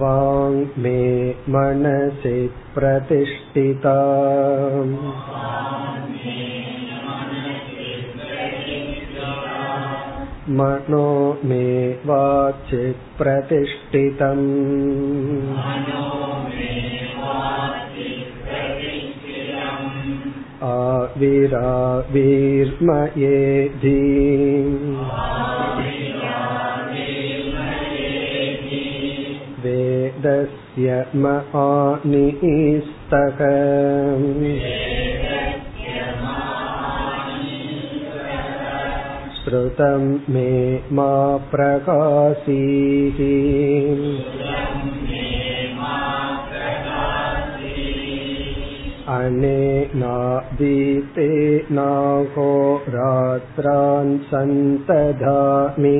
वाङ्मे मनसि प्रतिष्ठिता मनो मे वाचि प्रतिष्ठितम् आविराविर्मयेधि वेदस्य महानिस्तक श्रुतं मे मा प्रकाशीः अनेनादीते नाहो रात्रान् सन्तधामि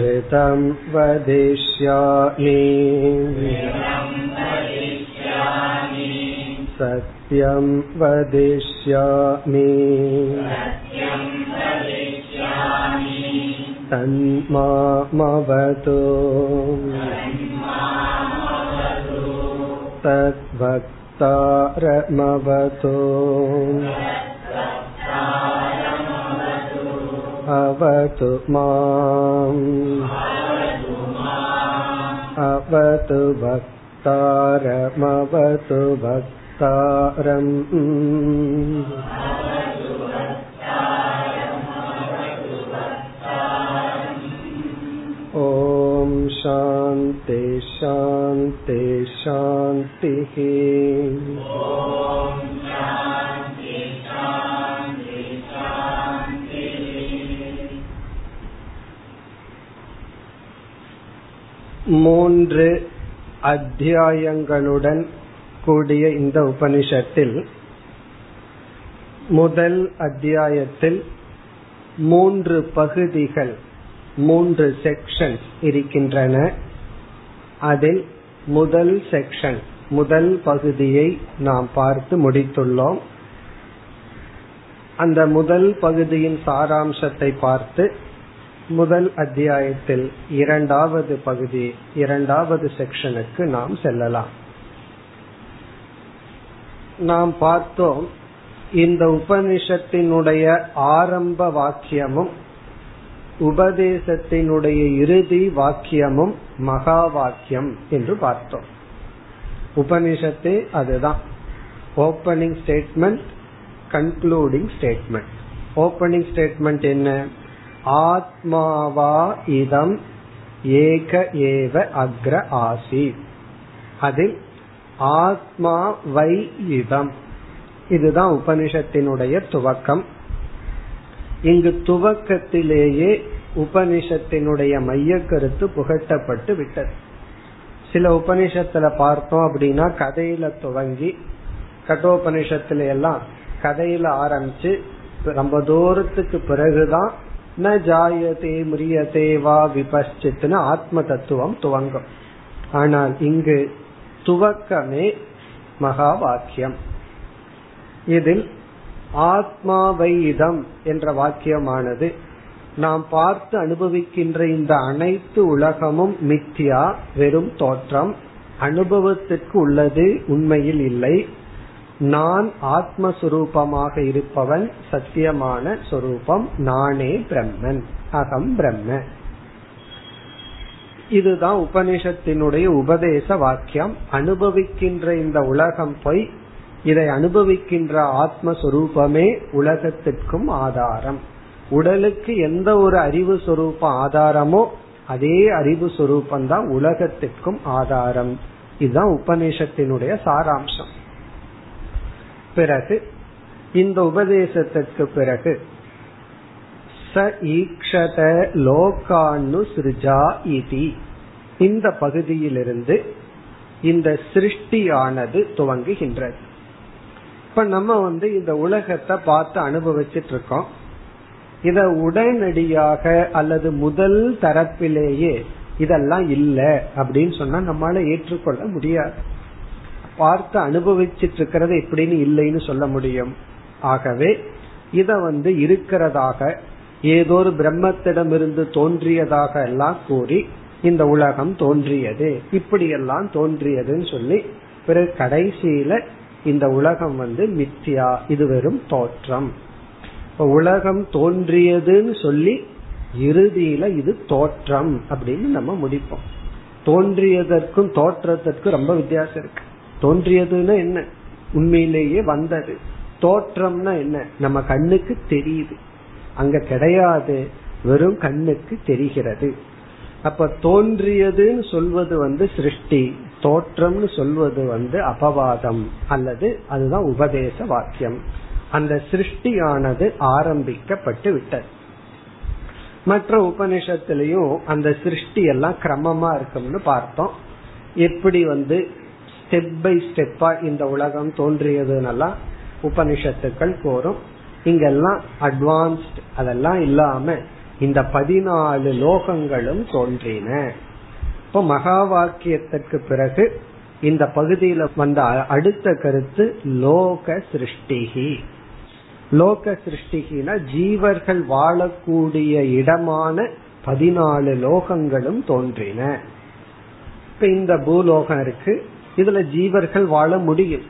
ऋतं वदिष्यामि सत्यं वदिष्यामि तन्मामवतु तद्वक्तारमवतु अवतु माम् अवतु भक्तारमवतु भक्तारम् ॐ शान्ति शान्ति शान्तिः மூன்று அத்தியாயங்களுடன் கூடிய இந்த உபனிஷத்தில் முதல் அத்தியாயத்தில் மூன்று பகுதிகள் மூன்று செக்ஷன்ஸ் இருக்கின்றன. அதில் முதல் செக்ஷன் முதல் பகுதியை நாம் பார்த்து முடித்துள்ளோம். அந்த முதல் பகுதியின் சாராம்சத்தை பார்த்து முதல் அத்தியாயத்தில் இரண்டாவது பகுதி இரண்டாவது செக்ஷனுக்கு நாம் செல்லலாம். நாம் பார்த்தோம் இந்த உபனிஷத்தினுடைய ஆரம்ப வாக்கியமும் உபதேசத்தினுடைய இறுதி வாக்கியமும் மகா வாக்கியம் என்று பார்த்தோம். உபனிஷத்தே அதுதான். Opening statement concluding statement opening statement என்ன? ஆத்மாவா இதம் ஏக ஏவ அக்ர ஆசி. அதில் ஆத்மா வை இதம். இதுதான் உபனிஷத்தினுடைய துவக்கம். இங்கு துவக்கத்திலேயே உபனிஷத்தினுடைய மைய கருத்து புகட்டப்பட்டு விட்டது. சில உபனிஷத்துல பார்த்தோம் அப்படின்னா கதையில துவங்கி கட்டோபனிஷத்துல எல்லாம் கதையில ஆரம்பிச்சு ரொம்ப தூரத்துக்கு பிறகுதான் ந ஜாயதே மிரியதே வா விபஷ்சித்னு ஆத்ம தத்துவம் துவங்கும் ஆனால் இங்கு துவக்கமே மகா வாக்கியம் இதில் ஆத்மாவைதம் என்ற வாக்கியமானது நாம் பார்த்து அனுபவிக்கின்ற இந்த அனைத்து உலகமும் மித்யா வெறும் தோற்றம் அனுபவத்திற்கு உள்ளது உண்மையில் இல்லை. நான் ஆத்மஸ்வரூபமாக இருப்பவன் சத்தியமான சொரூபம் நானே பிரம்மன் அகம் பிரம்ம. இதுதான் உபனிஷத்தினுடைய உபதேச வாக்கியம். அனுபவிக்கின்ற இந்த உலகம் பொய் இதை அனுபவிக்கின்ற ஆத்மஸ்வரூபமே உலகத்திற்கும் ஆதாரம். உடலுக்கு எந்த ஒரு அறிவு சொரூபம் ஆதாரமோ அதே அறிவு சொரூபம் தான் உலகத்திற்கும் ஆதாரம். இதுதான் உபநிஷத்தினுடைய சாராம்சம். பிறகு இந்த உபதேசத்திற்கு பிறகு ச ஈக்ஷத லோகானு சிருஜா இதி. இந்த பகுதியிலிருந்து இந்த சிருஷ்டியானது துவங்குகின்றது. இப்ப நம்ம வந்து இந்த உலகத்தை பார்த்து அனுபவிச்சுட்டு இருக்கோம் இத உடனடியாக அல்லது முதல் தரப்பிலேயே இதெல்லாம் இல்ல அப்படின்னு சொன்னா நம்மளால ஏற்றுக்கொள்ள முடியாது. பார்த்து அனுபவிச்சிட்டு இருக்கிறது எப்படின்னு இல்லைன்னு சொல்ல முடியும். ஆகவே இத வந்து இருக்கிறதாக ஏதோ ஒரு பிரம்மத்திடமிருந்து தோன்றியதாக எல்லாம் கூறி இந்த உலகம் தோன்றியது. இப்படியெல்லாம் தோன்றியதுன்னு சொல்லி பிறகு கடைசியில இந்த உலகம் வந்து மித்தியா இது வெறும் தோற்றம். உலகம் தோன்றியதுன்னு சொல்லி இறுதியில இது தோற்றம் அப்படின்னு நம்ம முடிப்போம். தோன்றியதற்கும் தோற்றத்திற்கும் ரொம்ப வித்தியாசம் இருக்கு. தோன்றியதுன்னா என்ன? உண்மையிலேயே வந்தது. தோற்றம்னா என்ன? நம்ம கண்ணுக்கு தெரியுது. அங்க கிடையாது. வெறும் கண்ணுக்கு தெரிகிறது. அப்ப தோன்றியதுன்னு சொல்வது வந்து சிருஷ்டி. தோற்றம்னு சொல்வது வந்து அபவாதம். அல்லது அதுதான் உபதேச வாக்கியம். அந்த சிருஷ்டியானது ஆரம்பிக்கப்பட்டு விட்டது. மற்ற உபனிஷத்திலையும் அந்த சிருஷ்டி எல்லாம் கிரமமா இருக்கும்னு பார்த்தோம். எப்படி வந்து ஸ்டெப் பை ஸ்டெப்பா இந்த உலகம் தோன்றியதுன்னெல்லாம் உபனிஷத்துக்கள் கோரும் இங்கெல்லாம் அட்வான்ஸ்ட் அதெல்லாம் இல்லாம இந்த பதினாலு லோகங்களும் தோன்றின. இப்போ மகா வாக்கியத்திற்கு பிறகு இந்த பகுதியில வந்த அடுத்த கருத்து லோக சிருஷ்டிகி. லோக சிருஷ்டிகினா ஜீவர்கள் வாழக்கூடிய இடமான பதினாலு லோகங்களும் தோன்றின. இப்ப இந்த பூலோகம் இருக்கு. இதுல ஜீவர்கள் வாழ முடியும்.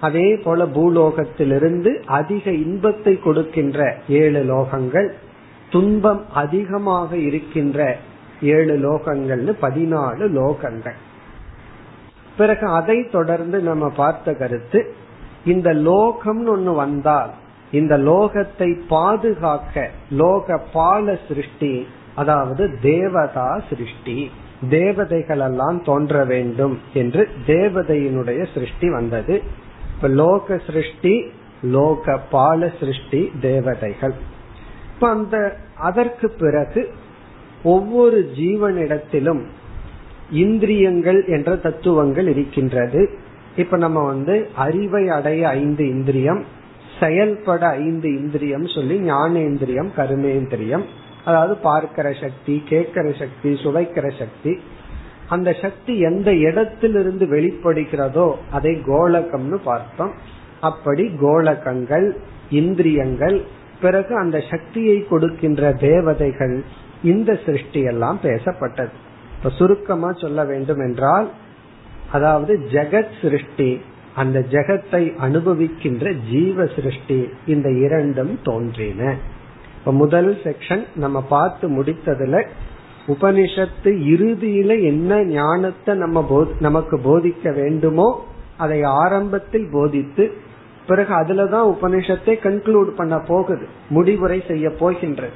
அதே போல பூலோகத்திலிருந்து அதிக இன்பத்தை கொடுக்கின்ற ஏழு லோகங்கள் துன்பம் அதிகமாக இருக்கின்ற ஏழு லோகங்கள்னு பதினாலு லோகங்கள். பிறகு அதை தொடர்ந்து நம்ம பார்த்த கருத்து இந்த லோகம்னு ஒண்ணு வந்தால் இந்த லோகத்தை பாதுகாக்க லோக பால சிருஷ்டி அதாவது தேவதா சிருஷ்டி. தேவதைகள் எல்லாம் தோன்ற வேண்டும் என்று தேவதையினுடைய சிருஷ்டி வந்தது. இப்ப லோக சிருஷ்டி லோக பால சிருஷ்டி தேவதைகள். இப்ப அந்த அதற்கு பிறகு ஒவ்வொரு ஜீவனிடத்திலும் இந்திரியங்கள் என்ற தத்துவங்கள் இருக்கின்றது. இப்ப நம்ம வந்து அறிவை அடைய ஐந்து இந்திரியம் செயல்பட ஐந்து இந்திரியம் சொல்லி ஞானேந்திரியம் கருமேந்திரியம் அதாவது பார்க்கிற சக்தி கேட்கிற சக்தி சுவைக்கிற சக்தி அந்த சக்தி எந்த இடத்திலிருந்து வெளிப்படுகிறதோ அதை கோலகம்னு பார்த்தோம். அப்படி கோலகங்கள் இந்திரியங்கள் பிறகு அந்த சக்தியை கொடுக்கின்ற தேவதைகள் இந்த சிருஷ்டி எல்லாம் பேசப்பட்டது. இப்ப சுருக்கமா சொல்ல வேண்டும் என்றால் அதாவது ஜெகத் சிருஷ்டி அந்த ஜெகத்தை அனுபவிக்கின்ற ஜீவ சிருஷ்டி இந்த இரண்டும் தோன்றின. இப்ப முதல் செக்ஷன் நம்ம பார்த்து முடித்ததுல உபனிஷத்து இறுதியில என்ன ஞானத்தை நம்ம நமக்கு போதிக்க வேண்டுமோ அதை ஆரம்பத்தில் போதித்து பிறகு அதுலதான் உபனிஷத்தை கன்க்ளூட் பண்ண போகுது முடிவுரை செய்ய போகின்றது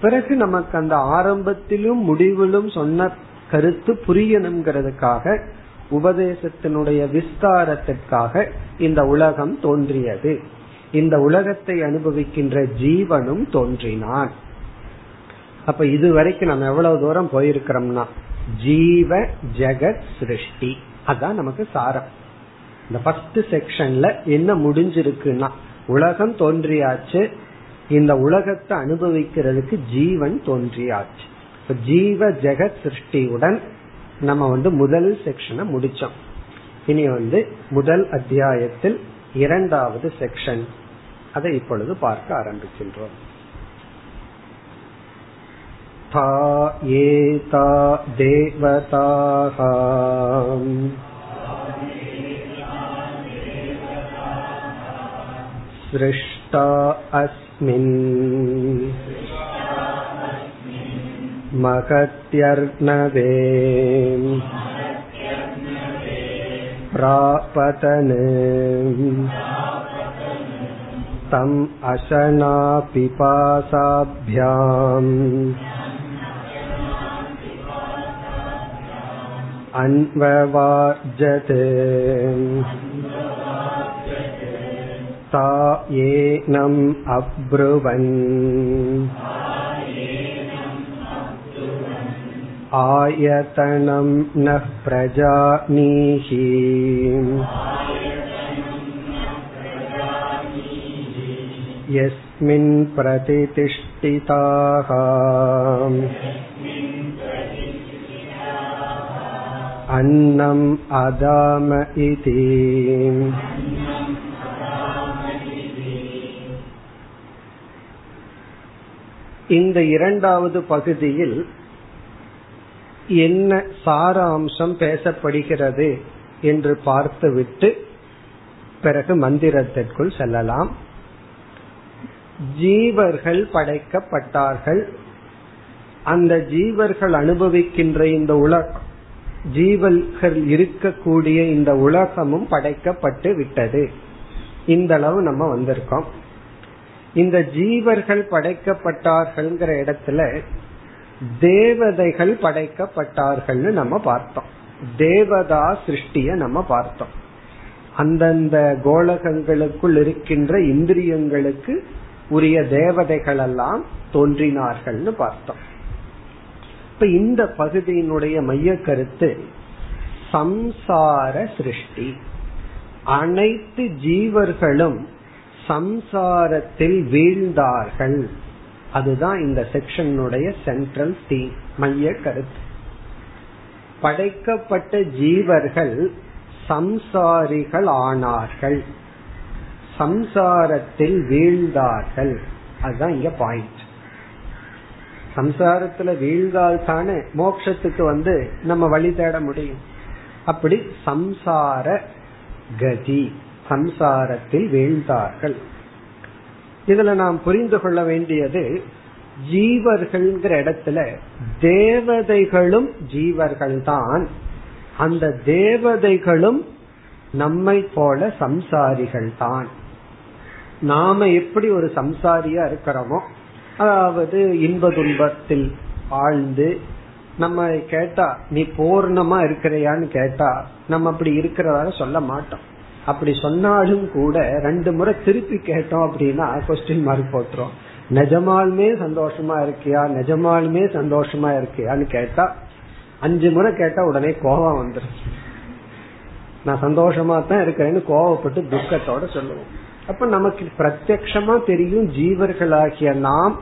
பிறகு நமக்கு அந்த ஆரம்பத்திலும் முடிவிலும் சொன்ன கருத்து புரியணுங்கிறதுக்காக உபதேசத்தினுடைய விஸ்தாரத்திற்காக இந்த உலகம் தோன்றியது. இந்த உலகத்தை அனுபவிக்கின்ற ஜீவனும் தோன்றினான். அப்ப இது வரைக்கும் நம்ம எவ்வளவு தூரம் போயிருக்கிறோம்னா ஜீவ ஜெகத் சிருஷ்டி. அதான் நமக்கு சாரம். இந்த ஃபர்ஸ்ட் செக்ஷன்ல என்ன முடிஞ்சிருக்குன்னா உலகம் தோன்றியாச்சு இந்த உலகத்தை அனுபவிக்கிறதுக்கு ஜீவன் தோன்றியாச்சு. ஜீவ ஜெகத் சிருஷ்டியுடன் நம்ம வந்து முதல் செக்ஷனை முடிச்சோம். இனி வந்து முதல் அத்தியாயத்தில் இரண்டாவது செக்ஷன் அதை இப்பொழுது பார்க்க ஆரம்பிக்கின்றோம் था एता देवताः सृष्टा अस्मिन् महत्यर्णवे प्रापतन् तम् अशनापिपासाभ्याम् अन्ववाजत् ता येनम् अब्रुवन् आयतनं नः प्रजानीहि यस्मिन् प्रतिष्ठिताः अन्नम् अदाम इति இந்த இரண்டாவது பகுதியில் என்ன சாராம்சம் பேசப்படுகிறது என்று பார்த்துவிட்டு பிறகு மந்திரத்திற்குள் செல்லலாம் ஜீவர்கள் படைக்கப்பட்டார்கள். அந்த ஜீவர்கள் அனுபவிக்கின்ற இந்த உலகம் ஜீவர்கள் இருக்கக்கூடிய இந்த உலகமும் படைக்கப்பட்டு விட்டது. இந்த அளவு நம்ம வந்திருக்கோம். இந்த ஜீவர்கள் படைக்கப்பட்டார்கள்ங்கிற இடத்துல தேவதைகள் படைக்கப்பட்டார்கள்னு நம்ம பார்த்தோம். தேவதா சிருஷ்டிய நம்ம பார்த்தோம். அந்தந்த கோலகங்களுக்குள் இருக்கின்ற இந்திரியங்களுக்கு உரிய தேவதைகள் எல்லாம் தோன்றினார்கள்னு பார்த்தோம். இப்ப இந்த பகுதியினுடைய மைய கருத்து சம்சார சிருஷ்டி. அனைத்து ஜீவர்களும் சம்சாரத்தில் வீழ்ந்தார்கள். அதுதான் இந்த செக்ஷனுடைய சென்ட்ரல் தீம் மைய கருத்து. படைக்கப்பட்ட ஜீவர்கள் சம்சாரிகள் ஆனார்கள் சம்சாரத்தில் வீழ்ந்தார்கள். அதுதான் இங்க பாயிண்ட் சம்சாரத்துல வீழ்ந்தால் தானே மோட்சத்துக்கு வந்து நம்ம வழி தேட முடியும். அப்படி சம்சார கதி சம்சாரத்தில் வீழ்ந்தார்கள். இதுல நாம் புரிந்து கொள்ள வேண்டியது ஜீவர்கள்ங்கிற இடத்துல தேவதைகளும் ஜீவர்கள் தான் அந்த தேவதைகளும் நம்மை போல சம்சாரிகள் தான் நாம எப்படி ஒரு சம்சாரியா இருக்கிறோமோ அதாவது இன்ப துன்பத்தில் ஆழ்ந்து நம்ம கேட்டா நீ பூர்ணமா இருக்கிறையான்னு கேட்டா நம்ம அப்படி இருக்கிறதாக சொல்ல மாட்டோம். அப்படி சொன்னாலும் கூட ரெண்டு முறை திருப்பி கேட்டோம் அப்படின்னா கொஸ்டின் மார்க் போட்டுரும். நிஜமாலுமே சந்தோஷமா இருக்கியா? நிஜமாலுமே சந்தோஷமா இருக்கியான்னு கேட்டா அஞ்சு முறை கேட்டா உடனே கோபம் வந்துடும் நான் சந்தோஷமா தான் இருக்கிறேன்னு கோவப்பட்டு துக்கத்தோட சொல்லுவோம். அப்ப நமக்கு பிரத்யக்ஷமா தெரியும் ஜீவர்களாகிய நாம்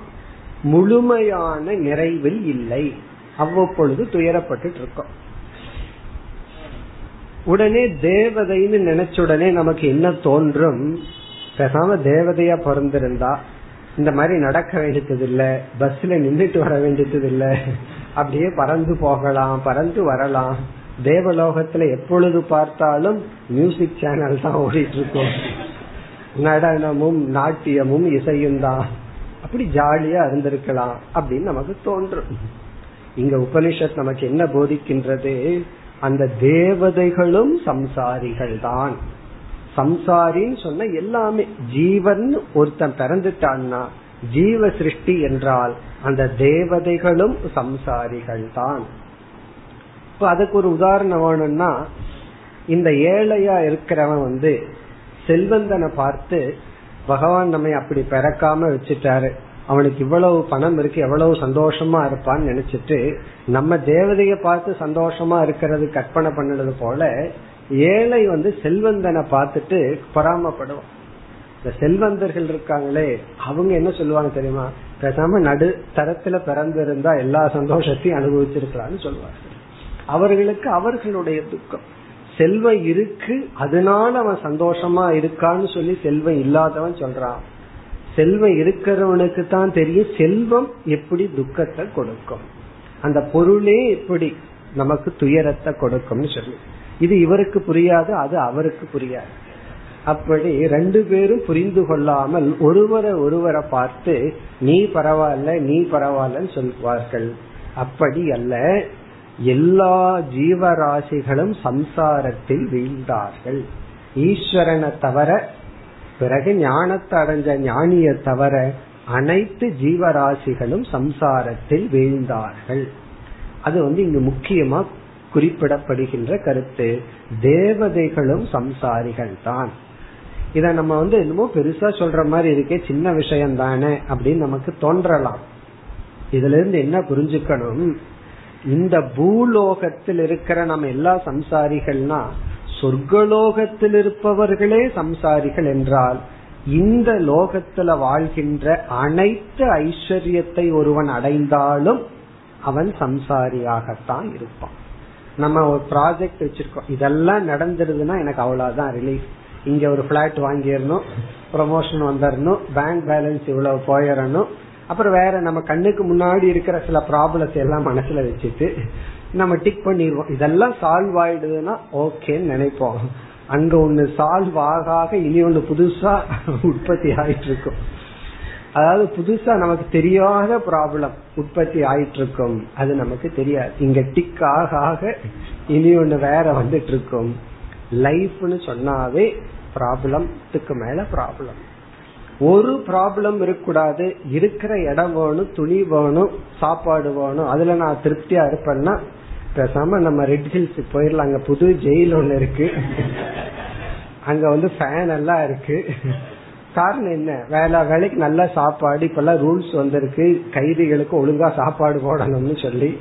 முழுமையான நிறைவில் இல்லை. அவ்வப்பொழுது துயரப்பட்டு இருக்கோம். உடனே தேவதைன்னு நினைச்ச உடனே நமக்கு என்ன தோன்றும்? பேசாம தேவதையா பிறந்திருந்தா இந்த மாதிரி நடக்க வேண்டியது இல்ல பஸ்ல நின்றுட்டு வர வேண்டியது இல்ல அப்படியே பறந்து போகலாம் பறந்து வரலாம். தேவலோகத்துல எப்பொழுது பார்த்தாலும் மியூசிக் சேனல் தான் ஓடிட்டு இருக்கும். நடனமும் நாட்டியமும் இசையும் தான் அப்படி ஜாலியா இருந்திருக்கலாம் அப்படின்னு நமக்கு தோன்றும். இங்க உபனிஷத் நமக்கு என்ன போதிக்கின்றது? அந்த தேவதைகளும் சம்சாரிகள் தான் சம்சாரின்னு சொன்ன எல்லாமே. ஜீவன் ஒருத்தன் பிறந்துட்டான்னா ஜீவ சிருஷ்டி என்றால் அந்த தேவதைகளும் சம்சாரிகள் தான் இப்ப அதுக்கு ஒரு உதாரணம் வேணும்னா இந்த ஏழையா இருக்கிறவன் வந்து செல்வந்தனை பார்த்து பகவான் நம்மை அப்படி பிறக்காம வச்சுட்டாரு. அவனுக்கு இவ்வளவு பணம் இருக்கு எவ்வளவு சந்தோஷமா இருப்பான்னு நினைச்சிட்டு நம்ம தேவதைய பார்த்து சந்தோஷமா இருக்கிறது கற்பனை பண்ணது போல ஏழை வந்து செல்வந்தனை பார்த்துட்டு பொறாமப்படுவான். இந்த செல்வந்தர்கள் இருக்காங்களே அவங்க என்ன சொல்லுவாங்க தெரியுமா? பேசாம நடு தரத்துல பிறந்திருந்தா எல்லா சந்தோஷத்தையும் அனுபவிச்சிருக்கலாம்னு சொல்லுவாங்க அவர்களுக்கு அவர்களுடைய துக்கம். செல்வம் இருக்கு அதனால அவன் சந்தோஷமா இருக்கான்னு சொல்லி செல்வம் இல்லாதவன் சொல்றான். செல்வம் இருக்கிறவனுக்கு தான் தெரியும் செல்வம் எப்படி துக்கத்தை கொடுக்கும். அந்த பொருளே எப்படி நமக்கு துயரத்தை கொடுக்கும்னு சொல்லி. இது இவருக்கு புரியாது அது அவருக்கு புரியாது. அப்படி ரெண்டு பேரும் புரிந்து கொள்ளாமல் ஒருவரை ஒருவரை பார்த்து நீ பரவாயில்ல நீ பரவாயில்லன்னு சொல்வார்கள். அப்படி அல்ல எல்லா ஜீவராசிகளும் சம்சாரத்தில் வீழ்ந்தார்கள். ஈஸ்வரனை தவிர பிறகு ஞானத்தை அடைஞ்ச ஞானிய தவிர அனைத்து ஜீவராசிகளும் சம்சாரத்தில் வீழ்ந்தார்கள். அது வந்து இங்கு முக்கியமா குறிப்பிடப்படுகின்ற கருத்து. தேவதைகளும் சம்சாரிகள் தான் இத நம்ம வந்து என்னமோ பெருசா சொல்ற மாதிரி இருக்கே சின்ன விஷயம் தானே அப்படின்னு நமக்கு தோன்றலாம். இதுல இருந்து என்ன புரிஞ்சுக்கணும்? இந்த பூலோகத்தில் இருக்கிற நம்ம எல்லா சம்சாரிகள்னா சொர்க்கலோகத்தில் இருப்பவர்களே சம்சாரிகள் என்றால் இந்த லோகத்துல வாழ்கின்ற அனைத்து ஐஸ்வர்யத்தை ஒருவன் அடைந்தாலும் அவன் சம்சாரியாகத்தான் இருப்பான். நம்ம ஒரு ப்ராஜெக்ட் வச்சிருக்கோம். இதெல்லாம் நடந்துருதுன்னா எனக்கு அவ்வளவுதான் ரிலீஃப் இங்க ஒரு பிளாட் வாங்கிடணும் ப்ரொமோஷன் வந்துடணும் பேங்க் பேலன்ஸ் இவ்வளவு போயிடணும் அப்புறம் வேற நம்ம கண்ணுக்கு முன்னாடி இருக்கிற சில ப்ராப்ளத்தை எல்லாம் மனசுல வச்சுட்டு நம்ம டிக் பண்ணிடுவோம். இதெல்லாம் சால்வ் ஆயிடுதுன்னா ஓகேன்னு நினைப்போம். அங்க ஒண்ணு சால்வ் ஆக இனி ஒண்ணு புதுசா உற்பத்தி ஆயிட்டு இருக்கும் அதாவது புதுசா நமக்கு தெரியாத ப்ராப்ளம் உற்பத்தி ஆயிட்டு இருக்கும் அது நமக்கு தெரியாது. இங்க டிக் ஆக ஆக இனி ஒண்ணு வேற வந்துட்டு இருக்கும் லைஃப்னு சொன்னாவே ப்ராப்ளத்துக்கு மேல ப்ராப்ளம் ஒரு ப்ராப்ளம் இருக்கக்கூடாது. இருக்கிற இடம் வேணும் துணி வேணும் சாப்பாடு வேணும். அதுல நான் திருப்தியா இருப்பேன்னா பேசாம நம்ம ரெட் ஹில்ஸ் போயிடலாம் அங்க புது ஜெயில் ஒண்ணு இருக்கு. அங்க வந்து ஃபேன் எல்லாம் இருக்கு. காரணம் என்ன? வேலை வேலைக்கு நல்ல சாப்பாடு. இப்பெல்லாம் ரூல்ஸ் வந்திருக்கு. கைதிகளுக்கு ஒழுங்கா சாப்பாடு போடணும்னு சொல்லி.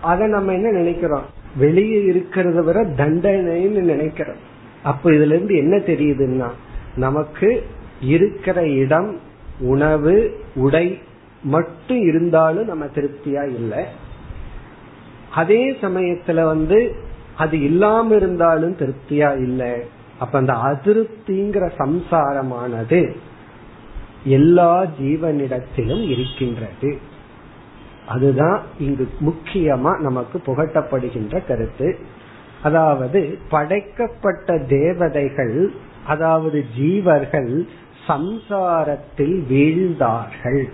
அத நம்ம என்ன நினைக்கிறோம்? வெளியே இருக்கிறத விட தண்டனைன்னு நினைக்கிறோம். அப்ப இதுல இருந்து என்ன தெரியுதுன்னா நமக்கு இருக்கிற இடம் உணவு உடை மட்டும் இருந்தாலும் நம்ம திருப்தியா இல்லை. அதே சமயத்துல வந்து அது இல்லாம இருந்தாலும் திருப்தியா இல்லை. அப்ப அந்த அதிருப்திங்கிற சம்சாரமானது எல்லா ஜீவனிடத்திலும் இருக்கின்றது. அதுதான் இங்கு முக்கியமா நமக்கு புகட்டப்படுகின்ற கருத்து. அதாவது படைக்கப்பட்ட தேவதைகள் அதாவது ஜீவர்கள் சம்சாரத்தில் வீழ்ந்தார்கள்.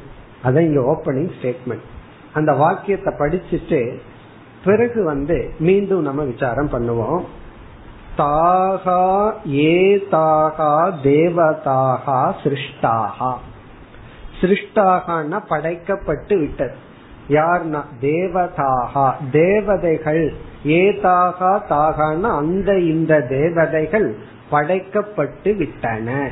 அதான் இங்க ஓப்பனிங் ஸ்டேட்மெண்ட் அந்த வாக்கியத்தை படிச்சுட்டு பிறகு வந்து மீண்டும் நம்ம விசாரம் பண்ணுவோம். தாகா ஏ தாகா தேவதாகா சிருஷ்டாகா. சிருஷ்டாகனா படைக்கப்பட்டு விட்டது. யார்னா? தேவதாகா. தேவதைகள். ஏதாகா தாகான்னா அந்த இந்த தேவதைகள் படைக்கப்பட்டு விட்டன.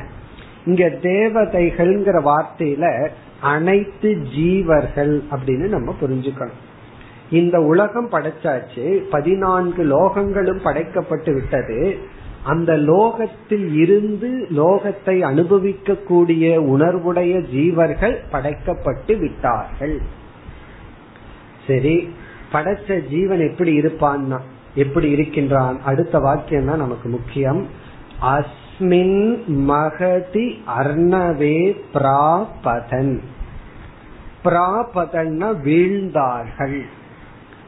இங்க தேவதைகள்ங்கிற வார்த்தையில அனைத்து ஜீவர்கள் அப்படின்னு நம்ம புரிஞ்சுக்கணும். இந்த உலகம் படைச்சாச்சு பதினான்கு லோகங்களும் படைக்கப்பட்டு விட்டது. அந்த லோகத்தில் இருந்து லோகத்தை அனுபவிக்க கூடிய உணர்வுடைய ஜீவர்கள் படைக்கப்பட்டு விட்டார்கள். சரி படைச்ச ஜீவன் எப்படி இருப்பான்னா எப்படி இருக்கின்றான்? அடுத்த வாக்கியம் தான் நமக்கு முக்கியம். அஸ்மின் மகதி அர்ணவே பிராபதன் பிராபதன்னா வீழ்ந்தார்கள்.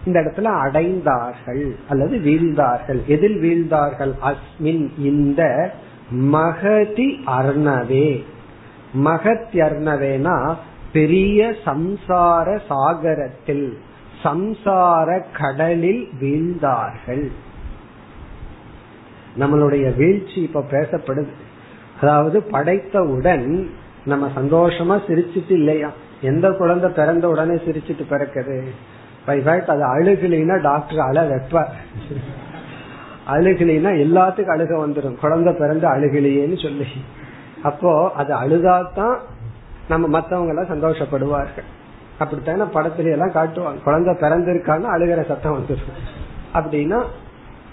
இந்த இடத்துல அடைந்தார்கள் அல்லது வீழ்ந்தார்கள். எதில் வீழ்ந்தார்கள்? அஸ்மின் இந்த மகதி அர்ணவே. மகத் அர்ணவேனா பெரிய சம்சார சாகரத்தில் சம்சார கடலில் வீழ்ந்தார்கள். நம்மளுடைய வீழ்ச்சி இப்ப பேசப்படுது. அதாவது படைத்தவுடன் நம்ம சந்தோஷமா சிரிச்சிட்டு இல்லையா? எந்த குழந்தை பிறந்த உடனே சிரிச்சிட்டு பிறக்குது? அது அழுகலைன்னா டாக்டர் அழ வைப்பார். அழுகலைன்னா எல்லாத்துக்கும் அழுக வந்துடும் குழந்தை பிறந்து அழுகலையேன்னு சொல்லி. அப்போ அது அழுதாதான் நம்ம மத்தவங்க எல்லாம் சந்தோஷப்படுவார்கள். அப்படித்தானே படத்துல எல்லாம் காட்டுவாங்க. குழந்தை பிறந்திருக்கான்னு அழுகிற சத்தம் வந்துடும் அப்படின்னா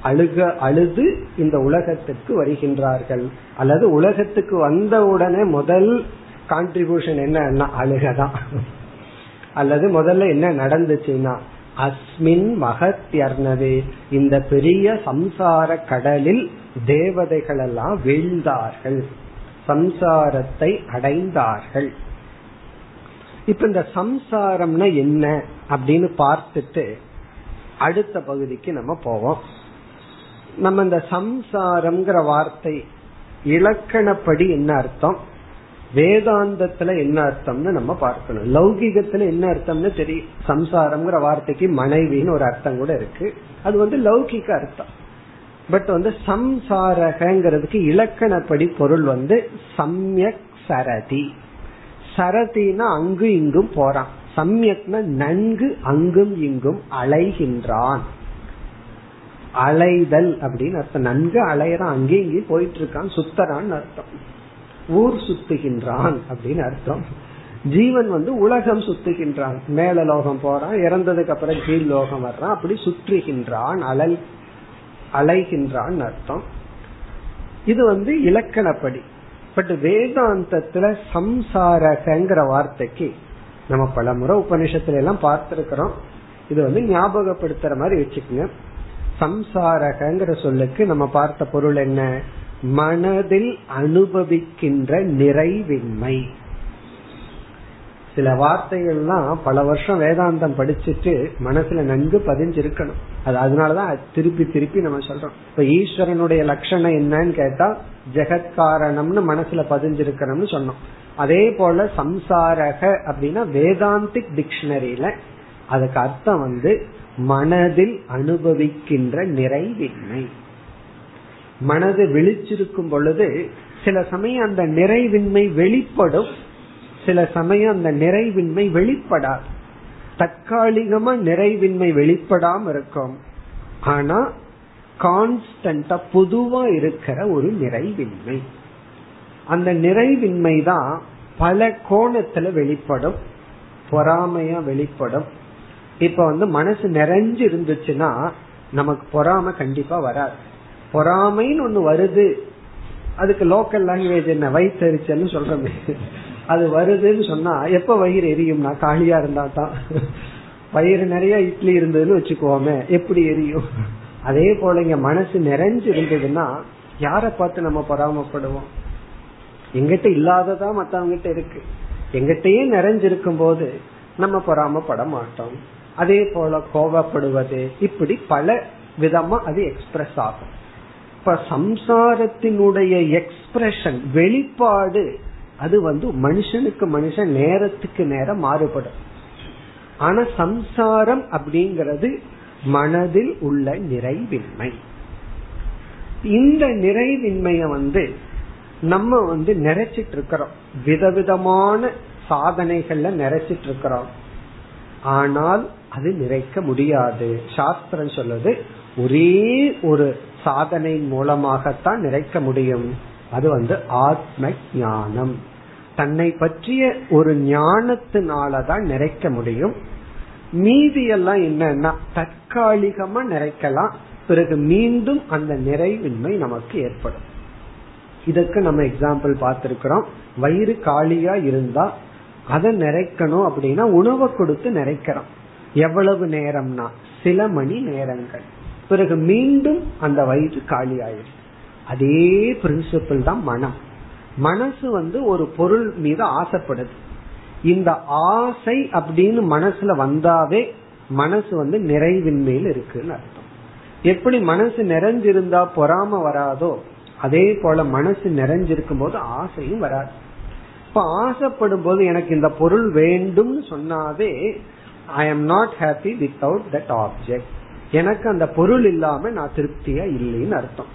அழுக அழுது இந்த உலகத்துக்கு வருகின்றார்கள். அல்லது உலகத்துக்கு வந்த உடனே முதல் கான்ட்ரிபியூஷன் என்ன அழுகதான் அல்லது முதல்ல என்ன நடந்துச்சுன்னா அஸ்மின் மகத்யர்ணவே இந்த பெரிய சம்சார கடலில் தேவதைகள் எல்லாம் வீழ்ந்தார்கள். சம்சாரத்தை அடைந்தார்கள். இப்ப இந்த சம்சாரம்னா என்ன அப்படின்னு பார்த்துட்டு அடுத்த பகுதிக்கு நம்ம போவோம். நம்ம இந்த சம்சாரம்ங்கிற வார்த்தை இலக்கணப்படி என்ன அர்த்தம்? வேதாந்தத்துல என்ன அர்த்தம்னு நம்ம பார்க்கணும். லௌகிகத்துல என்ன அர்த்தம்னு தெரியும் சம்சாரம்ங்கிற வார்த்தைக்கு மனைவின்னு ஒரு அர்த்தம் கூட இருக்கு. அது வந்து லௌகிக அர்த்தம். பட் வந்து சம்சாரகங்கிறதுக்கு இலக்கணப்படி பொருள் வந்து சம்யக் சரதி. சரதினா அங்கு இங்கும் போறான். சம்யக்னா நன்கு அங்கும் இங்கும் அலைகின்றான். அலைதல் அப்படின்னு அர்த்தம். நன்கு அலையறான் அங்கேயும் இங்கேயும் போயிட்டு இருக்கான் சுத்தரான்னு அர்த்தம். ஊர் சுத்துகின்றான் அப்படின்னு அர்த்தம். ஜீவன் வந்து உலகம் சுத்துகின்றான். மேல லோகம் போறான் இறந்ததுக்கு அப்புறம் கீழ் லோகம் வர்றான் அப்படி சுற்றுகின்றான் அலை அலைகின்றான் அர்த்தம். இது வந்து இலக்கணப்படி. பட் வேதாந்தத்துல சம்சாரகங்கிற வார்த்தைக்கு நம்ம பல முறை உபனிஷத்துல எல்லாம் பார்த்திருக்கிறோம். இது வந்து ஞாபகப்படுத்துற மாதிரி வச்சுக்கோங்க. சம்சாரகங்கிற சொல்லுக்கு நம்ம பார்த்த பொருள் என்ன? மனதில் அனுபவிக்கின்ற நிறைவின்மை. சில வார்த்தைகள்லாம் பல வருஷம் வேதாந்தம் படிச்சுட்டு மனசுல நன்கு பதிஞ்சிருக்கணும். அது அதனாலதான் திருப்பி திருப்பி நம்ம சொல்றோம். இப்ப ஈஸ்வரனுடைய லட்சணம் என்னன்னு கேட்டா ஜெகத்காரணம்னு மனசுல பதிஞ்சிருக்கணும்னு சொன்னோம். அதே போல சம்சாரக அப்படின்னா வேதாந்திக் டிக்ஷனரியில. அதுக்கு அர்த்தம் வந்து மனதில் அனுபவிக்கின்ற நிறைவின்மை. மனது விழிச்சிருக்கும் பொழுது சில சமயம் அந்த நிறைவின்மை வெளிப்படும் சில சமயம் அந்த நிறைவின்மை வெளிப்படாது. தற்காலிகமா நிறைவின்மை வெளிப்படாம இருக்கும். ஆனா கான்ஸ்டன்டா பொதுவா இருக்கிற ஒரு நிறைவின்மை. அந்த நிறைவின்மை தான் பல கோணத்துல வெளிப்படும் பொறாமையா வெளிப்படும். இப்ப வந்து மனசு நிறைஞ்சு இருந்துச்சுன்னா நமக்கு பொறாம கண்டிப்பா வராது. பொறாமைன்னு ஒண்ணு வருது. அதுக்கு லோக்கல் லாங்குவேஜ் என்ன? வயிற்றுச்சல்னு சொல்றோமே. அது வருதுன்னு சொன்னா எப்ப வயிறு எரியும்னா? காலியா இருந்தா தான். வயிறு நிறைய இட்லி இருந்ததுன்னு வச்சுக்கோமே எப்படி எரியும்? அதே போல இங்க மனசு நிறைஞ்சு இருந்ததுன்னா யார பார்த்து நம்ம பொறாமப்படுவோம்? எங்கிட்ட இல்லாததான் மத்தவங்கிட்ட இருக்கு. எங்கிட்டயே நிறைஞ்சிருக்கும் போது நம்ம பொறாமப்பட மாட்டோம். அதே போல கோபப்படுவது. இப்படி பல விதமா அது எக்ஸ்பிரஸ் ஆகும். இப்ப சம்சாரத்தினுடைய எக்ஸ்பிரஷன் வெளிப்பாடு அது வந்து மனுஷனுக்கு மனுஷன் நேரத்துக்கு நேரம் மாறுபடும். ஆனா சம்சாரம் அப்படிங்கிறது மனதில் உள்ள நிறைவின்மை. இந்த நிறைவின்மைய வந்து நம்ம வந்து நிறைச்சிட்டு இருக்கிறோம். விதவிதமான சாதனைகள்ல நிறைச்சிட்டு இருக்கிறோம். ஆனால் அது நிறைக்க முடியாது. சாஸ்திரம் சொல்லுது ஒரே ஒரு சாதனை மூலமாகத்தான் நிறைக்க முடியும். அது வந்து ஆத்ம ஞானம் தன்னை பற்றிய ஒரு ஞானத்தினாலதான் நிறைக்க முடியும். மீதி எல்லாம் என்னன்னா தற்காலிகமா நிறைக்கலாம். பிறகு மீண்டும் அந்த நிறைவின்மை நமக்கு ஏற்படும். இதற்கு நம்ம எக்ஸாம்பிள் பார்த்திருக்கிறோம். வயிறு காலியா இருந்தா அதை நிறைக்கணும் அப்படின்னா உணவை கொடுத்து நிறைக்கிறோம். எவ்வளவு நேரம்னா? சில மணி நேரங்கள். பிறகு மீண்டும் அந்த வயிறு காலி ஆயிடும். அதே பிரின்சிபிள் தான் மனம். மனசு வந்து ஒரு பொருள் மீது ஆசைப்படுது. இந்த ஆசை அப்படின்னு மனசுல வந்தாவே மனசு வந்து நிறைவின்மையில் இருக்குன்னு அர்த்தம். எப்படி மனசு நிறைஞ்சிருந்தா பொறாம வராதோ அதே போல மனசு நிறைஞ்சிருக்கும் போது ஆசையும் வராது. இப்ப ஆசைப்படும் போது எனக்கு இந்த பொருள் வேண்டும்னு சொன்னாவே I am not happy without that object எனக்கு அந்த பொருள் இல்லாம நான் திருப்தியா இல்லைன்னு அர்த்தம்.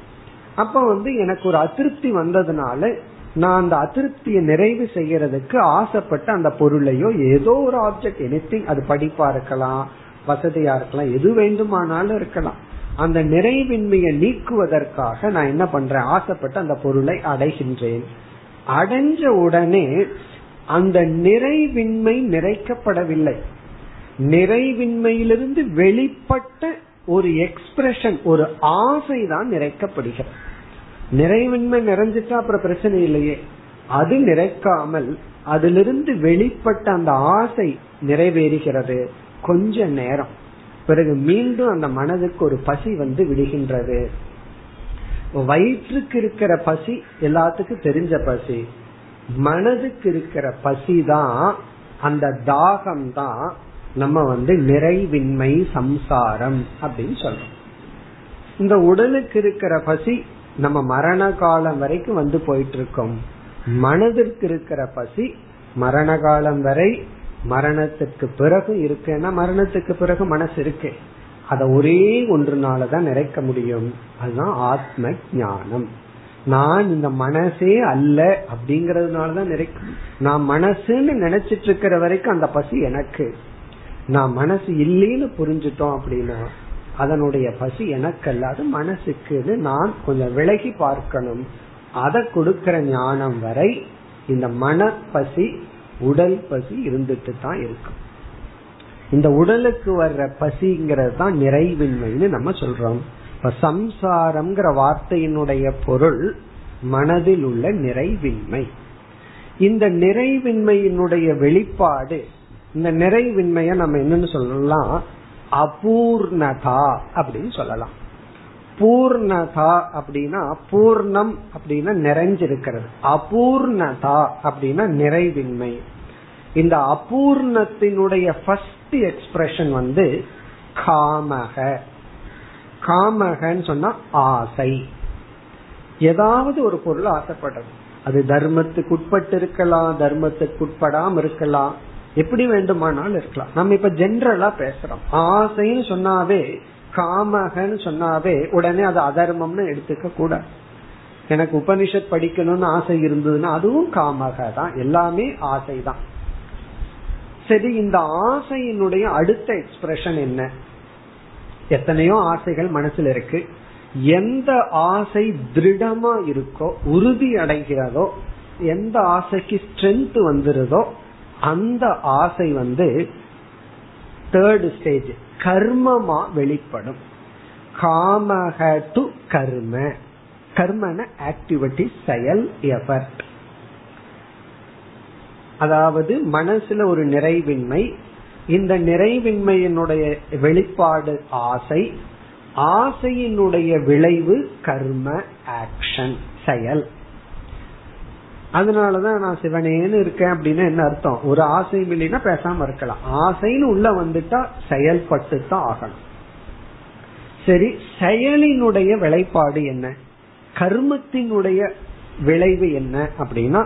அப்ப வந்து எனக்கு ஒரு அதிருப்தி வந்ததுனால நான் அந்த அதிருப்தியை நிறைவு செய்யறதுக்கு ஆசைப்பட்ட அந்த பொருளையோ ஏதோ ஒரு ஆப்ஜெக்ட் எனிதிங் அது படிப்பா இருக்கலாம் வசதியா இருக்கலாம் எது வேண்டுமானாலும் இருக்கலாம். அந்த நிறைவின்மையை நீக்குவதற்காக நான் என்ன பண்றேன்? ஆசைப்பட்டு அந்த பொருளை அடைகின்றேன். அடைஞ்ச உடனே அந்த நிறைவின்மை நிறைக்கப்படவில்லை. நிறைவின்மையிலிருந்து வெளிப்பட்ட ஒரு எக்ஸ்பிரஷன் ஒரு ஆசை தான் நிறைக்கப்படுகிறது. நிறைவின்மை நிறைஞ்சிட்டா அப்புறம் பிரச்சனை இல்லையே. அது நிறைக்காமல் அதிலிருந்து வெளிப்பட்ட அந்த ஆசை நிறைவேறுகிறது. கொஞ்ச நேரம். பிறகு மீண்டும் அந்த மனதுக்கு ஒரு பசி வந்து விடுகின்றது. வயிற்றுக்கு இருக்கிற பசி எல்லாத்துக்கும் தெரிஞ்ச பசி மனதுக்கு இருக்கிற பசி தான் அந்த தாகம் தான் நம்ம வந்து நிறைவின்மை சம்சாரம் அப்படின்னு சொல்றோம். இந்த உடலுக்கு இருக்கிற பசி நம்ம மரண காலம் வரைக்கும் வந்து போயிட்டு இருக்கோம் மனதிற்கு இருக்கிற பசி மரண காலம் வரை மரணத்துக்கு பிறகு இருக்குன்னா மரணத்துக்கு பிறகு மனசு இருக்கு. அத ஒரே ஒன்றுனாலதான் நிறைக்க முடியும். அதுதான் ஆத்ம ஞானம் நான் இந்த மனசே அல்ல அப்படிங்கறதுனாலதான் நிறைக்கும் நான் மனசுன்னு நினைச்சிட்டு இருக்கிற வரைக்கும் அந்த பசி எனக்கு. நான் மனசு இல்லைன்னு புரிஞ்சுட்டோம் அப்படின்னா அதனுடைய பசி எனக்கு அல்லாது மனசுக்குன்னு நான் கொஞ்சம் விலகி பார்க்கணும். அதை கொடுக்கிற ஞானம் வரை இந்த மன பசி உடல் பசி இருந்துட்டு தான் இருக்கும். இந்த உடலுக்கு வர்ற பசிங்கிறது தான் நிறைவின்மைன்னு நம்ம சொல்றோம். இப்ப சம்சாரம்ங்கிற வார்த்தையினுடைய பொருள் மனதில் உள்ள நிறைவின்மை. இந்த நிறைவின்மையினுடைய வெளிப்பாடு இந்த நிறைவின்மைய நம்ம என்னன்னு சொல்லலாம்? அபூர்ணதா அப்படின்னு சொல்லலாம். பூர்ணதா அப்படின்னா பூர்ணம் அப்படின்னா நிறைஞ்சிருக்கிறது. அபூர்ணதா அப்படின்னா நிறைவின்மை. இந்த அபூர்ணத்தினுடைய ஃபர்ஸ்ட் எக்ஸ்பிரஷன் வந்து காமக. காமகன்னு சொன்னா ஆசை. ஏதாவது ஒரு பொருள் ஆசைப்படுறது. அது தர்மத்துக்கு உட்பட்டு இருக்கலாம் தர்மத்துக்கு உட்படாம இருக்கலாம். எப்படி வேண்டுமானாலும் இருக்கலாம். நம்ம இப்ப ஜென்ரலா பேசுறோம். ஆசைன்னு சொன்னாவே காமகன்னு சொன்னாவே உடனே அது அதர்மம்னு எடுத்துக்க கூடாது. எனக்கு உபனிஷத் படிக்கணும்னு ஆசை இருந்ததுன்னா அதுவும் காமக தான் எல்லாமே ஆசை தான் சரி இந்த ஆசையினுடைய அடுத்த எக்ஸ்பிரஷன் என்ன? எத்தனையோ ஆசைகள் மனசுல இருக்கு. எந்த ஆசை திருடமா இருக்கோ உறுதி அடைகிறதோ எந்த ஆசைக்கு ஸ்ட்ரென்த் வந்துருதோ அந்த ஆசை வந்து தேர்ட் ஸ்டேஜ் கர்மமா வெளிப்படும். காமக டு கர்ம. கர்மன ஆக்டிவிட்டி செயல் எஃபர்ட் அதாவது மனசுல ஒரு நிறைவின்மை இந்த நிறைவின்மையினுடைய வெளிப்பாடு ஆசை ஆசையினுடைய விளைவு கர்ம ஆக்ஷன் செயல். அதனாலதான் நான் சிவனேன்னு இருக்கேன் அப்படின்னு என்ன அர்த்தம்? ஒரு ஆசை இல்லைன்னா பேசாம இருக்கலாம். ஆசைன்னு உள்ள வந்துட்டா செயல்பட்டு தான் ஆகணும். சரி செயலினுடைய விளைப்பாடு என்ன? கர்மத்தினுடைய விளைவு என்ன அப்படின்னா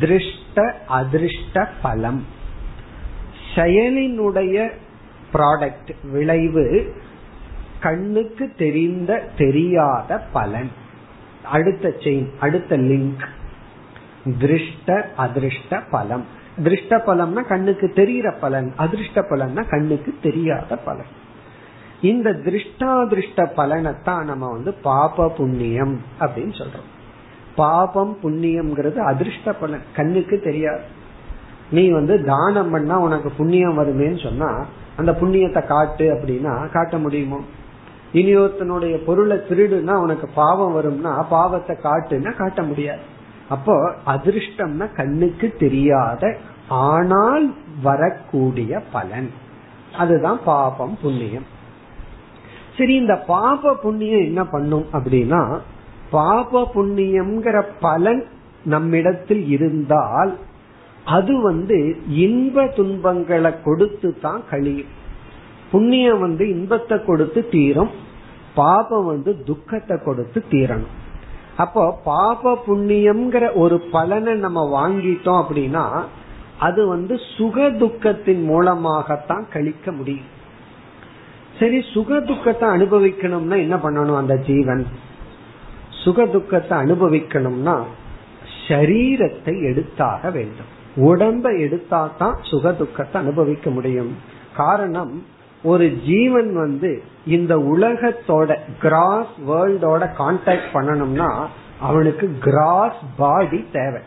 திருஷ்ட அதிருஷ்ட பலம். செயலினுடைய ப்ராடக்ட் விளைவு கண்ணுக்கு தெரிந்த தெரியாத பலன். அடுத்த செயின் அடுத்த லிங்க் திருஷ்ட அதிருஷ்ட பலம். திருஷ்ட பலம்னா கண்ணுக்கு தெரிகிற பலன். அதிருஷ்ட பலன்னா கண்ணுக்கு தெரியாத பலன். இந்த திருஷ்டாதிருஷ்ட பலனைத்தான் நம்ம வந்து பாப புண்ணியம் அப்படின்னு சொல்றோம். பாபம் புண்ணியம்ங்கிறது அதிர்ஷ்ட பலன். கண்ணுக்கு தெரியாது. நீ வந்து தானம் பண்ணா உனக்கு புண்ணியம் வருமேன்னு சொன்னா அந்த புண்ணியத்தை காட்டு அப்படின்னா காட்ட முடியுமோ? இனியொருத்தனுடைய பொருளை திருடுனா உனக்கு பாவம் வரும்னா பாவத்தை காட்டுன்னா காட்ட முடியாது. அப்போ அதிர்ஷ்டம்னா கண்ணுக்கு தெரியாத ஆனால் வரக்கூடிய பலன். அதுதான் பாபம் புண்ணியம். சரி இந்த பாப புண்ணியம் என்ன பண்ணும் அப்படின்னா பாப புண்ணியம்ங்கிற பலன் நம்மிடத்தில் இருந்தால் அது வந்து இன்ப துன்பங்களை கொடுத்து தான் கழியும். புண்ணியம் வந்து இன்பத்தை கொடுத்து தீரும் பாபம் வந்து துக்கத்தை கொடுத்து தீரணும். அப்போ பாப புண்ணியம்ங்கிற ஒரு பலனை நம்ம வாங்கிட்டோம் அப்படின்னா அது வந்து சுக துக்கத்தின் மூலமாகத்தான் கழிக்க முடியும். சரி சுக துக்கத்தை அனுபவிக்கணும்னா என்ன பண்ணணும் அந்த ஜீவன்? சுக துக்கத்தை அனுபவிக்கணும்னா ஷரீரத்தை எடுத்தாக வேண்டும். உடம்பை எடுத்தா தான் சுக துக்கத்தை அனுபவிக்க முடியும். காரணம் ஒரு ஜீவன் வந்து இந்த உலகத்தோட கிராஸ் வேர்ல்டோட கான்டாக்ட் பண்ணணும்னா அவனுக்கு கிராஸ் பாடி தேவை.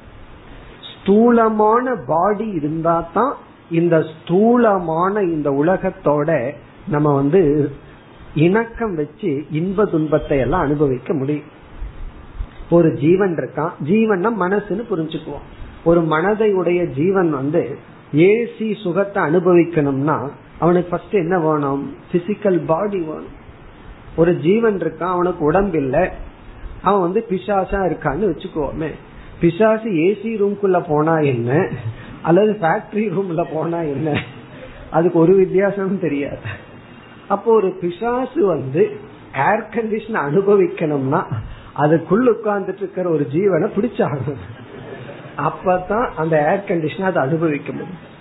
ஸ்தூலமான பாடி இருந்தா தான் இந்த ஸ்தூலமான இந்த உலகத்தோட நம்ம வந்து இணக்கம் வச்சு இன்ப துன்பத்தை எல்லாம் அனுபவிக்க முடியும். ஒரு ஜீவன் இருக்கான் ஜீவன்னா மனசுன்னு புரிஞ்சுக்குவோம். ஒரு மனதை உடைய ஜீவன் வந்து ஏசி சுகத்தை அனுபவிக்கணும்னா அவனுக்கு ஃபர்ஸ்ட் என்ன வேணும்? பிசிக்கல் பாடி வேணும். ஒரு ஜீவன் இருக்கான் அவனுக்கு உடம்பு இல்ல. அவன் வந்து பிசாசா இருக்கான்னு வச்சுக்கோமே பிசாசு ஏசி ரூம்குள்ள போனா என்ன? அல்லது ஃபேக்டரி ரூம்ல போனா என்ன? அதுக்கு ஒரு வித்தியாசமும் தெரியாது. அப்போ ஒரு பிசாசு வந்து ஏர் கண்டிஷன் அனுபவிக்கணும்னா அதுக்குள்ள உட்கார்ந்துட்டு இருக்கிற ஒரு ஜீவனை பிடிச்சாகணும். அப்பதான் அந்த ஏர் கண்டிஷன் அதை அனுபவிக்க முடியும்.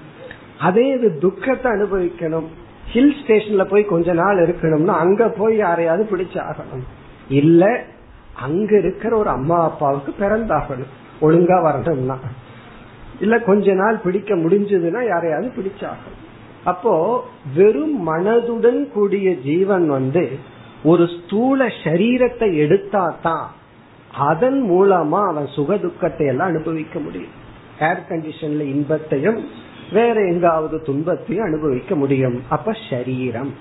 அதே இது துக்கத்தை அனுபவிக்கணும். ஹில் ஸ்டேஷன்ல போய் கொஞ்ச நாள் இருக்கணும்னா அங்க போய் யாரையாவது பிடிச்சாகணும். இல்ல அங்க இருக்கிற ஒரு அம்மா அப்பாவுக்கு பிறந்தாகணும். ஒழுங்கா வரணும்னா. இல்ல கொஞ்ச நாள் பிடிக்க முடிஞ்சதுன்னா யாரையாவது பிடிச்சாகணும். அப்போ வெறும் மனதுடன் கூடிய ஜீவன் வந்து ஒரு ஸ்தூல சரீரத்தை எடுத்தா தான் அதன் மூலமா அவன் சுக துக்கத்தை எல்லாம் அனுபவிக்க முடியும். ஏர் கண்டிஷன்ல இன்பத்தையும் வேற எங்காவது துன்பத்தையும் அனுபவிக்க முடியும். அப்ப சரீரம்.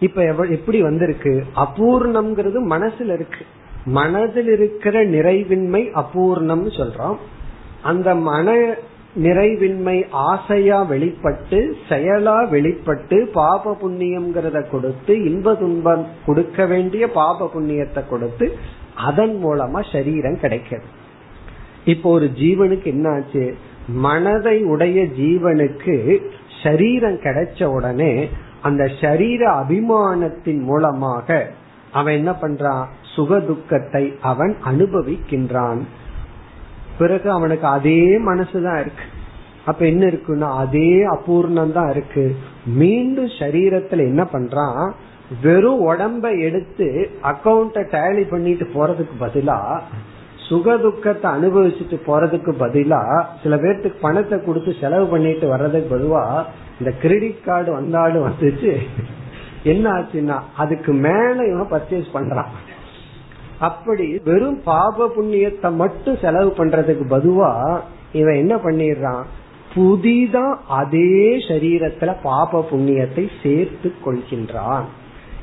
இப்ப எப்படி வந்திருக்கு? அபூர்ணம்ங்கிறது மனசுல இருக்கு. மனதில் இருக்கிற நிறைவின்மை அபூர்ணம்னு சொல்றோம். அந்த மன நிறைவின்மை ஆசையா வெளிப்பட்டு செயலா வெளிப்பட்டு பாப புண்ணியம்ங்கிறத கொடுத்து இன்ப துன்பம் கொடுக்க வேண்டிய பாப புண்ணியத்தை கொடுத்து அதன் மூலமா சரீரம் கிடைக்கிறது. இப்போ ஒரு ஜீவனுக்கு என்னாச்சு? மனதை உடைய ஜீவனுக்கு சரீரம் கிடைச்ச உடனே அந்த சரீர அபிமானத்தின் மூலமாக அவன் என்ன பண்றான்? சுக துக்கத்தை அவன் அனுபவிக்கின்றான். பிறகு அவனுக்கு அதே மனசுதான் இருக்கு. அப்ப என்ன இருக்குன்னா அதே அபூர்ணம் தான் இருக்கு. மீண்டும் சரீரத்துல என்ன பண்றான்? வெறும் உடம்ப எடுத்து அக்கௌண்ட டேலி பண்ணிட்டு போறதுக்கு பதிலா சுக துக்கத்தை அனுபவிச்சுட்டு போறதுக்கு பதிலா சில பேர்த்துக்கு பணத்தை கொடுத்து செலவு பண்ணிட்டு வர்றதுக்கு பதிலா இந்த கிரெடிட் கார்டு வந்தாலும் வந்துச்சு. என்ன ஆச்சுன்னா அதுக்கு மேல இவன் பர்ச்சேஸ் பண்றான். அப்படி வெறும் பாப புண்ணியத்தை மட்டும் செலவு பண்றதுக்கு பதுவா இவன் என்ன பண்ணிடுறான்? புதிதா அதே சரீரத்துல பாப புண்ணியத்தை சேர்த்து கொள்கின்றான்.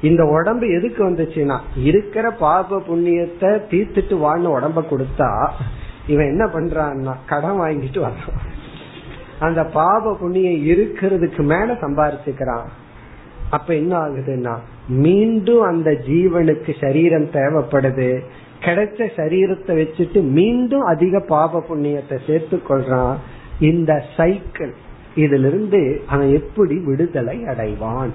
இந்த உடம்பு எதுக்கு வந்துச்சுன்னா இருக்கிற பாப புண்ணியத்தை தீர்த்துட்டு வாழ்ன உடம்ப கொடுத்தா இவன் என்ன பண்றான்னா கடன் வாங்கிட்டு வர்றான். அந்த பாப புண்ணியம் இருக்கிறதுக்கு மேல சம்பாரிச்சுக்கிறான். அப்ப என்ன ஆகுதுன்னா மீண்டும் அந்த ஜீவனுக்கு சரீரம் தேவைப்படுது. கிடைச்ச சரீரத்தை வச்சுட்டு மீண்டும் அதிக பாப புண்ணியத்தை சேர்த்து கொள்றான். இந்த சைக்கிள் இதிலிருந்து அவன் எப்படி விடுதலை அடைவான்?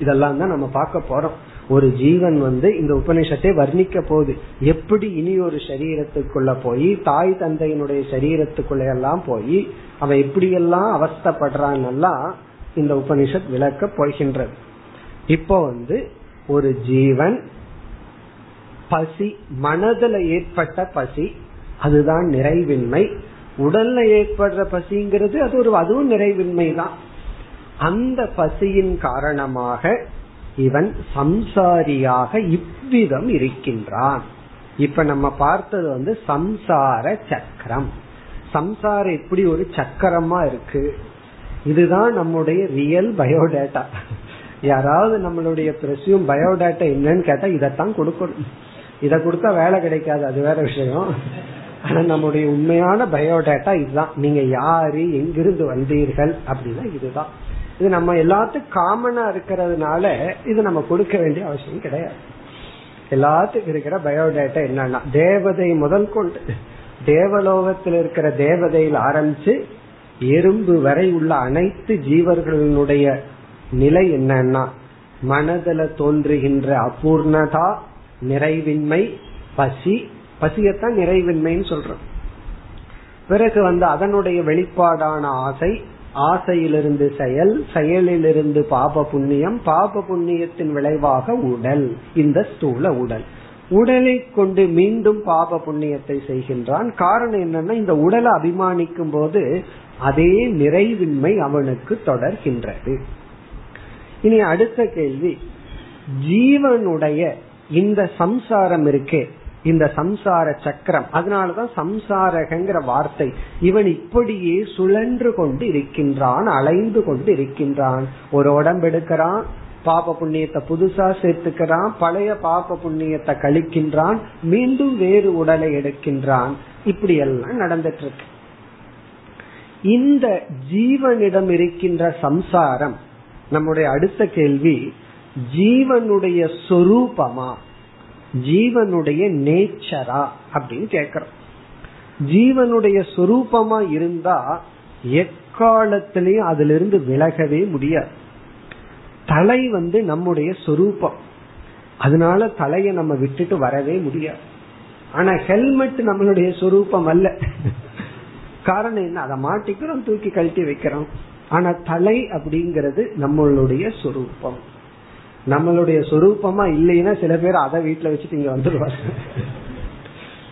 இதெல்லாம் தான் நம்ம பார்க்க போறோம். ஒரு ஜீவன் வந்து இந்த உபநிஷத்தை வர்ணிக்க போகுது. எப்படி இனி ஒரு சரீரத்துக்குள்ள போய் தாய் தந்தையினுடைய சரீரத்துக்குள்ள எல்லாம் போய் அவன் எப்படியெல்லாம் அவஸ்தப்படுறான் இந்த உபனிஷத் விளக்க போகின்றது. இப்போ வந்து ஒரு ஜீவன் பசி மனதுல ஏற்பட்ட பசி அதுதான் நிறைவின்மை. உடல்ல ஏற்படுற பசிங்கிறது அது ஒரு அதுவும் நிறைவின்மை தான் அந்த பசியின் காரணமாக இவன் சம்சாரியாக இவ்விதம் இருக்கின்றான். இப்ப நம்ம பார்த்தது வந்து சம்சார சக்கரம். சம்சாரம் இப்படி ஒரு சக்கரமா இருக்கு? இதுதான் நம்முடைய ரியல் பயோடேட்டா யாராவது நம்மளுடைய பிரசியூம் பயோடேட்டா என்னன்னு கேட்டா இதைத்தான் கொடுக்கணும். இதை கொடுத்தா வேலை கிடைக்காது அது வேற விஷயம். ஆனா நம்முடைய உண்மையான பயோடேட்டா இதுதான். நீங்க யாரு எங்கிருந்து வந்தீர்கள் அப்படின்னா இதுதான். இது நம்ம எல்லாத்துக்கும் காமனா இருக்கிறதுனால இது நம்ம கொடுக்க வேண்டிய அவசியம் கிடையாது. எல்லாத்துக்கும் இருக்கிற பயோடேட்டா என்னன்னா தேவதை முதல் கொண்டு தேவலோகத்தில் இருக்கிற தேவதையில் ஆரம்பிச்சு எறும்பு வரை உள்ள அனைத்து ஜீவர்களுடைய நிலை என்னன்னா மனதில் தோன்றுகின்ற அபூர்ணதா நிறைவின்மை பசி. பசியத்தான் நிறைவின்மைன்னு சொல்றோம். பிறகு வந்து அதனுடைய வெளிப்பாடான ஆசை ஆசையிலிருந்து செயல் செயலிலிருந்து பாப புண்ணியம் பாப புண்ணியத்தின் விளைவாக உடல் இந்த ஸ்தூல உடல். உடலை கொண்டு மீண்டும் பாப புண்ணியத்தை செய்கின்றான். காரணம் என்னன்னா இந்த உடலை அபிமானிக்கும் போது அதே நிறைவின்மை அவனுக்கு தொடர்கின்றது. இனி அடுத்த கேள்வி. ஜீவனுடைய இந்த சம்சாரம் இருக்கே. இந்த சம்சார சக்கரம். அதனாலதான் சம்சாரகங்கிற வார்த்தை இவன் இப்படியே சுழன்று கொண்டு இருக்கின்றான் அலைந்து கொண்டு இருக்கின்றான். ஒரு உடம்பு எடுக்கிறான் பாப புண்ணியத்தை புதுசா சேர்த்துக்கிறான் பழைய பாப புண்ணியத்தை கழிக்கின்றான் மீண்டும் வேறு உடலை எடுக்கின்றான். இப்படி எல்லாம் நடந்துட்டு இருக்கு. இந்த ஜீவனிடம் இருக்கின்ற சம்சாரம் நம்முடைய அடுத்த கேள்வி ஜீவனுடைய சொரூபமா? ஜீவனுடைய நேச்சரா? அப்படின்னு கேக்குறோம் ஜீவனுடைய சொரூபமா இருந்தா எக்காலத்திலையும் அதுல இருந்து விலகவே முடியாது. தலை வந்து நம்முடைய சொரூபம். அதனால தலையை நம்ம விட்டுட்டு வரவே முடியாது. ஆனா ஹெல்மெட் நம்மளுடைய சொரூபம் அல்ல. காரணம் என்ன? அதை மாட்டிக்கிறோம் தூக்கி கழட்டி வைக்கிறோம். ஆனா தலை அப்படிங்கிறது நம்மளுடைய சொரூபம். நம்மளுடைய சொரூபமா இல்லைன்னா சில பேர் அதை வீட்டுல வச்சுட்டு இங்க வந்துடுவாங்க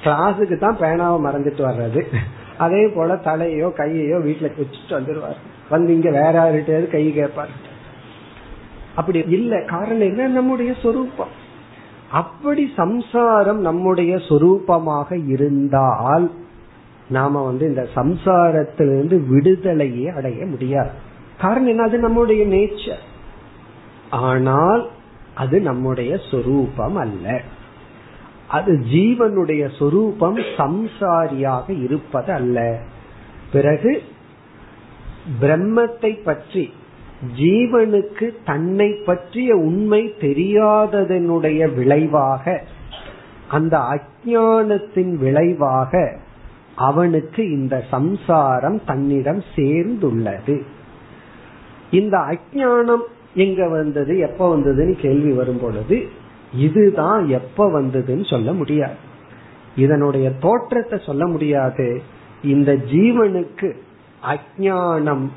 கிளாஸுக்கு தான் பேனாவை மறந்துட்டு வர்றது. அதே போல தலையோ கையையோ வீட்டுல வச்சுட்டு வந்துடுவார் வந்து இங்க வேற யாருகிட்டயாவது கை கேட்பார் அப்படி இல்ல. காரணம் என்ன? நம்முடைய சொரூபம். அப்படி சம்சாரம் நம்முடைய சொரூபமாக இருந்தால் நாம வந்து இந்த சம்சாரத்திலிருந்து விடுதலையே அடைய முடியாது. காரணம் என்ன? அது நம்முடைய நேச்சர் ஆனால் அது நம்முடைய சொரூபம் அல்ல. அது ஜீவனுடைய சொரூபம் சம்சாரியாக இருப்பது அல்ல. பிறகு பிரம்மத்தை பற்றி ஜீவனுக்கு தன்னை பற்றிய உண்மை தெரியாததனுடைய விளைவாக அந்த அஜானத்தின் விளைவாக அவனுக்கு இந்த சம்சாரம் தன்னிடம் சேர்ந்துள்ளது. இந்த அஜானம் எங்க வந்தது எப்ப வந்ததுன்னு கேள்வி வரும் பொழுது இதுதான் எப்ப வந்ததுன்னு சொல்ல முடியாது. இதனுடைய தோற்றத்தை சொல்ல முடியாது. இந்த ஜீவனுக்கு அஜானம்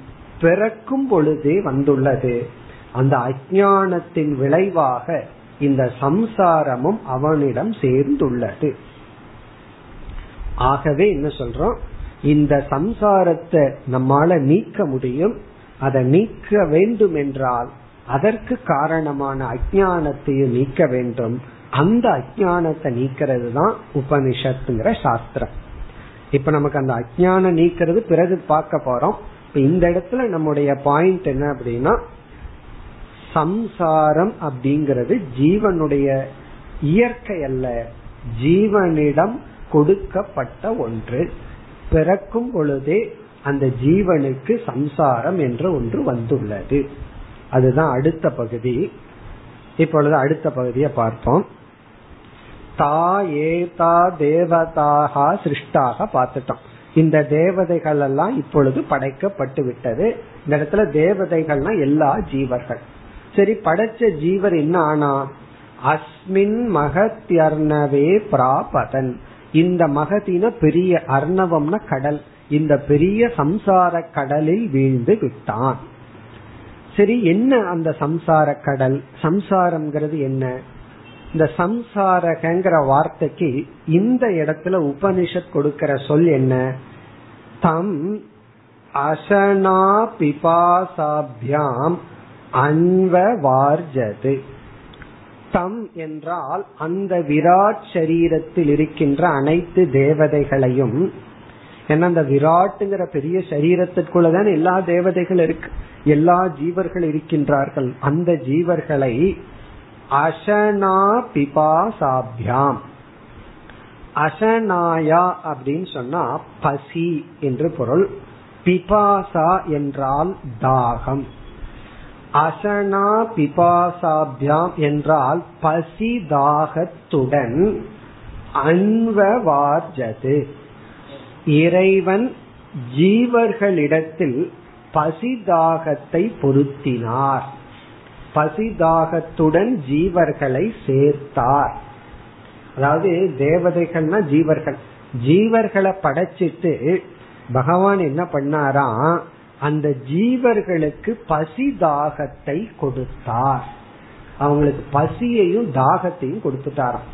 பிறக்கும் பொழுதே வந்துள்ளது. அந்த அஜானத்தின் விளைவாக இந்த சம்சாரமும் அவனிடம் சேர்ந்துள்ளது. ஆகவே என்ன சொல்றோம்? இந்த சம்சாரத்தை நம்மால நீக்க முடியும். அதை நீக்க வேண்டும் என்றால் அதற்கு காரணமான அஜானத்தையும் நீக்க வேண்டும். அந்த அஜானத்தை நீக்கிறது தான் உபனிஷத்துங்கிற சாஸ்திரம். இப்ப நமக்கு அந்த அஜானம் நீக்கிறது பிறகு பார்க்க போறோம். இப்ப இந்த இடத்துல நம்முடைய பாயிண்ட் என்ன அப்படின்னா சம்சாரம் அப்படிங்கிறது ஜீவனுடைய இயற்கை அல்ல. ஜீவனிடம் கொடுக்கப்பட்ட ஒன்று. பிறக்கும் பொழுதே அந்த ஜீவனுக்கு சம்சாரம் என்ற ஒன்று வந்துள்ளது. அதுதான் அடுத்த பகுதி. இப்பொழுது அடுத்த பகுதியை பார்ப்போம். தா ஏதா தேவதாக சிருஷ்டாக பார்த்துட்டோம். இந்த தேவதைகள் எல்லாம் இப்பொழுது படைக்கப்பட்டு விட்டது. இந்த இடத்துல தேவதைகள்னா எல்லா ஜீவர்கள். சரி படைச்ச ஜீவர் என்ன ஆனா? அஸ்மின் மகத்யர்ணவே பிராபதன். இந்த மகதின பெரிய அர்ணவம்னா கடல் இந்த பெரிய சம்சார கடலில் வீழ்ந்து விட்டான். சரி என்ன அந்த சம்சார கடல்? சம்சாரம்ங்கிறது என்ன? இந்த சம்சாரகங்கிற வார்த்தைக்கு இந்த இடத்துல உபனிஷத் கொடுக்கிற சொல் என்ன? தம் அசனா பிபாசாபியாம் அன்வவார்ஜது தம் என்றால் அந்த விராட் சரீரத்தில் இருக்கின்ற அனைத்து தேவதைகளையும். ஏன்னா அந்த விராட்டுங்கிற பெரிய சரீரத்திற்குள்ளதான் எல்லா தேவதைகள் இருக்கு. எல்லா ஜீவர்கள் இருக்கின்றார்கள். அந்த ஜீவர்களை அசனா பிபாசாபியாம். அசனாயா அப்படின்னு சொன்னா பசி என்று பொருள். பிபாசா என்றால் தாகம். அசனா பிபாசாபியாம் என்றால் பசி தாகத்துடன் அன்வவார்ஜது. இறைவன் ஜீவர்களிடத்தில் பசிதாகத்தை பொருத்தினார். பசிதாகத்துடன் ஜீவர்களை சேர்த்தார். அதாவது தேவதைகள்னா ஜீவர்கள். ஜீவர்களை படைச்சிட்டு பகவான் என்ன பண்ணாராம்? அந்த ஜீவர்களுக்கு பசி தாகத்தை கொடுத்தார். அவங்களுக்கு பசியையும் தாகத்தையும் கொடுத்துட்டாராம்.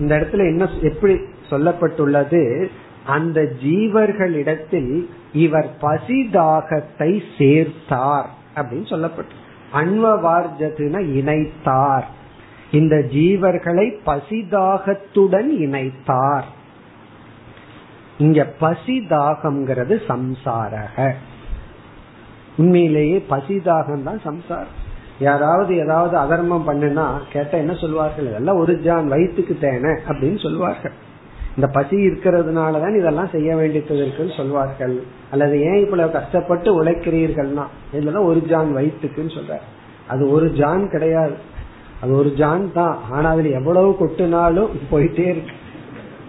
இந்த இடத்துல என்ன எப்படி சொல்லப்பட்டுள்ளது? அந்த ஜீவர்களிடத்தில் இவர் பசி தாகத்தை சேர்த்தார் அப்படின்னு சொல்லப்பட்டு அன்வவார்ஜதுன இணைத்தார். இந்த ஜீவர்களை பசிதாகத்துடன் இணைத்தார். இங்க பசிதாகம்ங்கிறது சம்சாரக. உண்மையிலேயே பசிதாகம் தான் சம்சாரம். யாராவது ஏதாவது அதர்மம் பண்ணுனா கேட்டா என்ன சொல்வார்கள்? இதெல்லாம் ஒரு ஜான் வயிற்றுக்கு தேன அப்படின்னு சொல்வார்கள். இந்த பசி இருக்கிறதுனாலதான் இதெல்லாம் செய்ய வேண்டியது இருக்குன்னு சொல்வார்கள். அல்லது ஏன் இவ்வளவு கஷ்டப்பட்டு உழைக்கிறீர்கள்னா இதுலதான் ஒரு ஜான் வயிற்றுக்குன்னு சொல்ற அது ஒரு ஜான் கிடையாது. அது ஒரு ஜான் தான். ஆனா அதுல எவ்வளவு கொட்டுனாலும் போயிட்டே இருக்கு.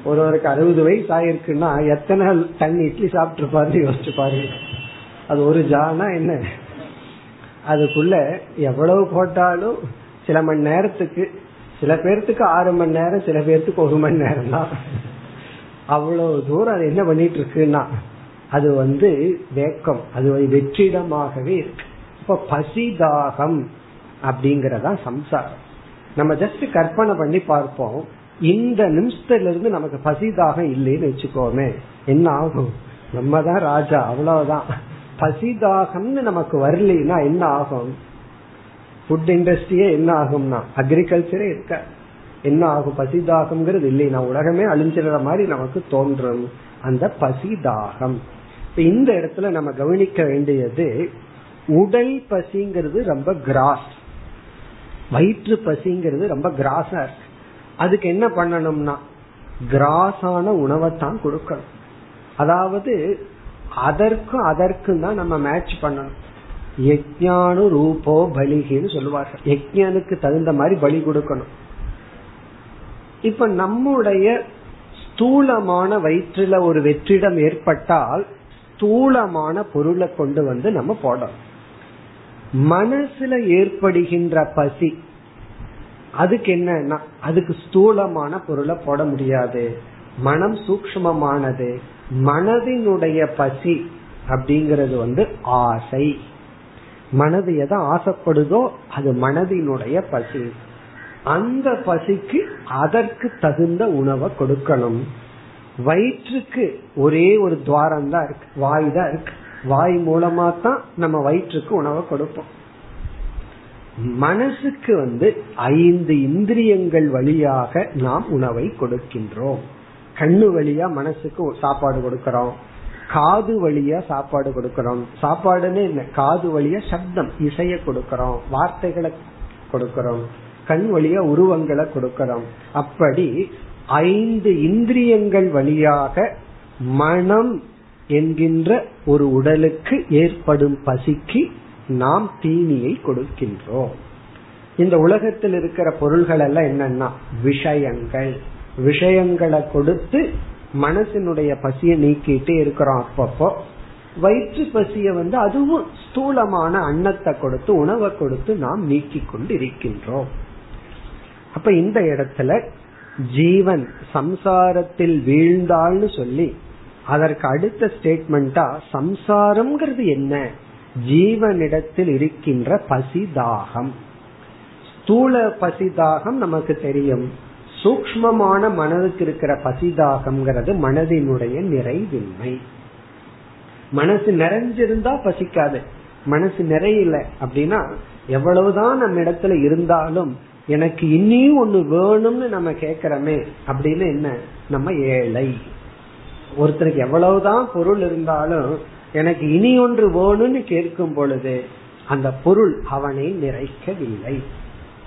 ஒருவருக்கு அறுபது வயசு ஆயிருக்குன்னா எத்தனை டன் இட்லி சாப்பிட்டு பாரு யோசிச்சு பாருங்க. அது ஒரு ஜானா என்ன? அதுக்குள்ள எவ்வளவு போட்டாலும் சில மணி நேரத்துக்கு சில பேர்த்துக்கு ஆறு மணி நேரம் சில பேர்த்துக்கு ஒரு மணி நேரம் தான் அவ்வளவு தூரம் அது என்ன பண்ணிட்டு இருக்குன்னா அது வந்து வேக்கம் அது வெற்றிடமாகவே இருக்கு. இப்ப பசிதாகம் அப்படிங்கறதா சம்சாரம். நம்ம ஜஸ்ட் கற்பனை பண்ணி பார்ப்போம். இந்த நிமிஷத்துல இருந்து நமக்கு பசிதாகம் இல்லைன்னு வச்சுக்கோமே என்ன ஆகும்? நம்ம தான் ராஜா அவ்வளவுதான். பசிதாகம்னு நமக்கு வரலைன்னா என்ன ஆகும்? ஃபுட் இண்டஸ்ட்ரியே என்ன ஆகும்னா அக்ரிகல்ச்சரே இருக்க. என்ன ஆகும்? பசிதாகம்ங்கிறது இல்லைன்னா உலகமே அழிஞ்சிடுற மாதிரி நமக்கு தோன்றும். அந்த பசிதாகம். இந்த இடத்துல நம்ம கவனிக்க வேண்டியது உடல் பசிங்கிறது ரொம்ப கிராஸ் வயிற்று பசிங்கிறது ரொம்ப கிராஸா இருக்கு. அதுக்கு என்ன பண்ணணும்னா கிராஸான உணவைத்தான் கொடுக்கணும். அதாவது அதற்கும் அதற்கும் தான் நம்ம மேட்ச் பண்ணணும். யஜ்ஞானு ரூபோ பலிகின்னு சொல்லுவார்கள். யஜ்ஞனுக்கு தகுந்த மாதிரி பலி கொடுக்கணும். இப்ப நம்முடைய ஸ்தூலமான வயிற்றுல ஒரு வெற்றிடம் ஏற்பட்டால் ஸ்தூலமான பொருளை கொண்டு வந்து நம்ம போடணும். மனசுல ஏற்படுகின்ற பசி அதுக்கு என்னன்னா அதுக்கு ஸ்தூலமான பொருளை போட முடியாது. மனம் சூக்மமானது மனதினுடைய பசி அப்படிங்கிறது வந்து ஆசை. மனது எதை ஆசைப்படுதோ அது மனதினுடைய பசி. அந்த பசிக்கு அதற்கு தகுந்த உணவை கொடுக்கணும். வயிற்றுக்கு ஒரே ஒரு துவாரம் தான் இருக்கு. வாய் தான் இருக்கு. வாய் மூலமா தான் நம்ம வயிற்றுக்கு உணவை கொடுப்போம். மனசுக்கு வந்து ஐந்து இந்திரியங்கள் வழியாக நாம் உணவை கொடுக்கின்றோம். கண்ணு வழியா மனசுக்கு சாப்பாடு கொடுக்கறோம். காது வழியா சாப்பாடு கொடுக்கறோம். சாப்பாடுன்னு என்ன காது வழியா சப்தம் இசைய கொடுக்கறோம். வார்த்தைகளை கொடுக்கறோம். கண் வழியா உருவங்களை கொடுக்கறோம். அப்படி ஐந்து இந்திரியங்கள் வழியாக மனம் என்கின்ற ஒரு உடலுக்கு ஏற்படும் பசிக்கு நாம் தீனியை கொடுக்கின்றோம். இந்த உலகத்தில் இருக்கிற பொருள்கள் எல்லாம் என்னன்னா விஷயங்கள். விஷயங்களை கொடுத்து மனசினுடைய பசியை நீக்கிட்டு இருக்கிறோம் அப்பப்போ. வயிற்று பசிய வந்து அதுவும் ஸ்தூலமான அன்னத்தை கொடுத்து உணவை கொடுத்து நாம் நீக்கி கொண்டு இருக்கின்றோம் அப்ப இந்த இடத்துல ஜீவன் சம்சாரத்தில் வீழ்ந்தாள்னு சொல்லி அதற்கு அடுத்த ஸ்டேட்மெண்டா சம்சாரம்ங்கிறது என்ன? ஜீவனிடத்தில் இருக்கின்ற பசிதாகம். ஸ்தூல பசிதாகம் நமக்கு தெரியும். சூக்மமான மனதுக்கு இருக்கிற பசிதாகம்ங்கிறது மனதினுடைய நிறைவின்மை. மனசு நிறைஞ்சிருந்தா பசிக்காது. மனசு நிறையல அப்படின்னா எவ்வளவுதான் நம்ம இடத்துல இருந்தாலும் எனக்கு இனியும் ஒண்ணு வேணும்னு நம்ம கேக்குறோமே அப்படின்னு என்ன? நம்ம ஏழை. ஒருத்தருக்கு எவ்வளவுதான் பொருள் இருந்தாலும் எனக்கு இனி ஒன்று வேணும்னு கேட்கும் பொழுது அந்த பொருள் அவனை நிறைக்கவில்லை.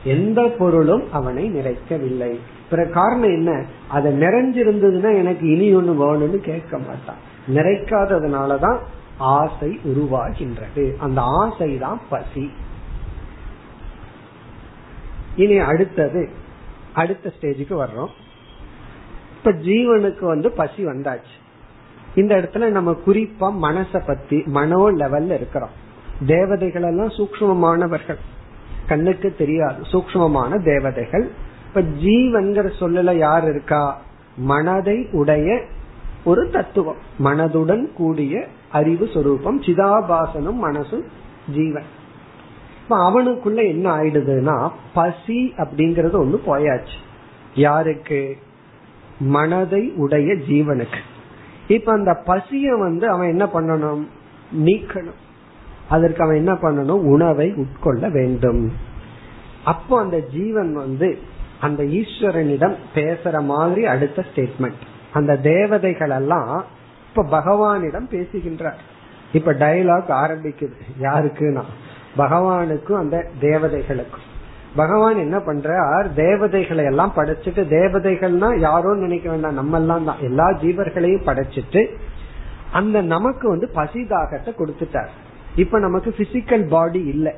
எந்த பொருளும் அவனை நிறைக்கவில்லை. பிற காரணம் என்ன? அதை நிறைஞ்சிருந்ததுன்னா எனக்கு இனி ஒண்ணு வேணும்னு கேட்க மாட்டான். நிறைக்காததுனாலதான் ஆசை உருவாகின்றது. அந்த ஆசை தான் பசி. இனி அடுத்தது அடுத்த ஸ்டேஜுக்கு வர்றோம். இப்ப ஜீவனுக்கு வந்து பசி வந்தாச்சு. இந்த இடத்துல நம்ம குறிப்பா மனச பத்தி மனோ லெவல்ல இருக்கிறோம். தேவதைகள் எல்லாம் சூக்மமானவர்கள் கண்ணுக்கு தெரியாது. சூக்மமான தேவதைகள். இப்ப ஜீவன்கிற சொல்லல யார் இருக்கா? மனதை உடைய ஒரு தத்துவம். மனதுடன் கூடிய அறிவு சொரூபம் சிதாபாசனும் மனசும் ஜீவன். இப்ப அவனுக்குள்ள என்ன ஆயிடுதுன்னா பசி அப்படிங்கறது ஒண்ணு போயாச்சு. யாருக்கு? மனதை உடைய ஜீவனுக்கு. இப்ப அந்த பசிய வந்து அவன் என்ன பண்ணணும்? நீக்கணும். அதற்கு அவன் என்ன பண்ணணும்? உணவை உட்கொள்ள வேண்டும். அப்போ அந்த ஜீவன் வந்து அந்த ஈஸ்வரனிடம் பேசுற மாதிரி அடுத்த ஸ்டேட்மெண்ட் அந்த தேவதைகள் எல்லாம் இப்ப பகவானிடம் பேசுகின்றார். இப்ப டைலாக் ஆரம்பிக்குது. யாருக்குன்னா? பகவானுக்கும் அந்த தேவதைகளுக்கும். பகவான் என்ன பண்றார்? தேவதைகளை எல்லாம் படைச்சிட்டு தேவதைகள்னா யாரோ நினைக்க வேண்டாம். நம்ம எல்லாம் தான். எல்லா ஜீவர்களையும் படைச்சிட்டு அந்த நமக்கு வந்து பசிதாகத்தை கொடுத்துட்டார். இப்ப நமக்கு பிசிக்கல் பாடி இல்லை.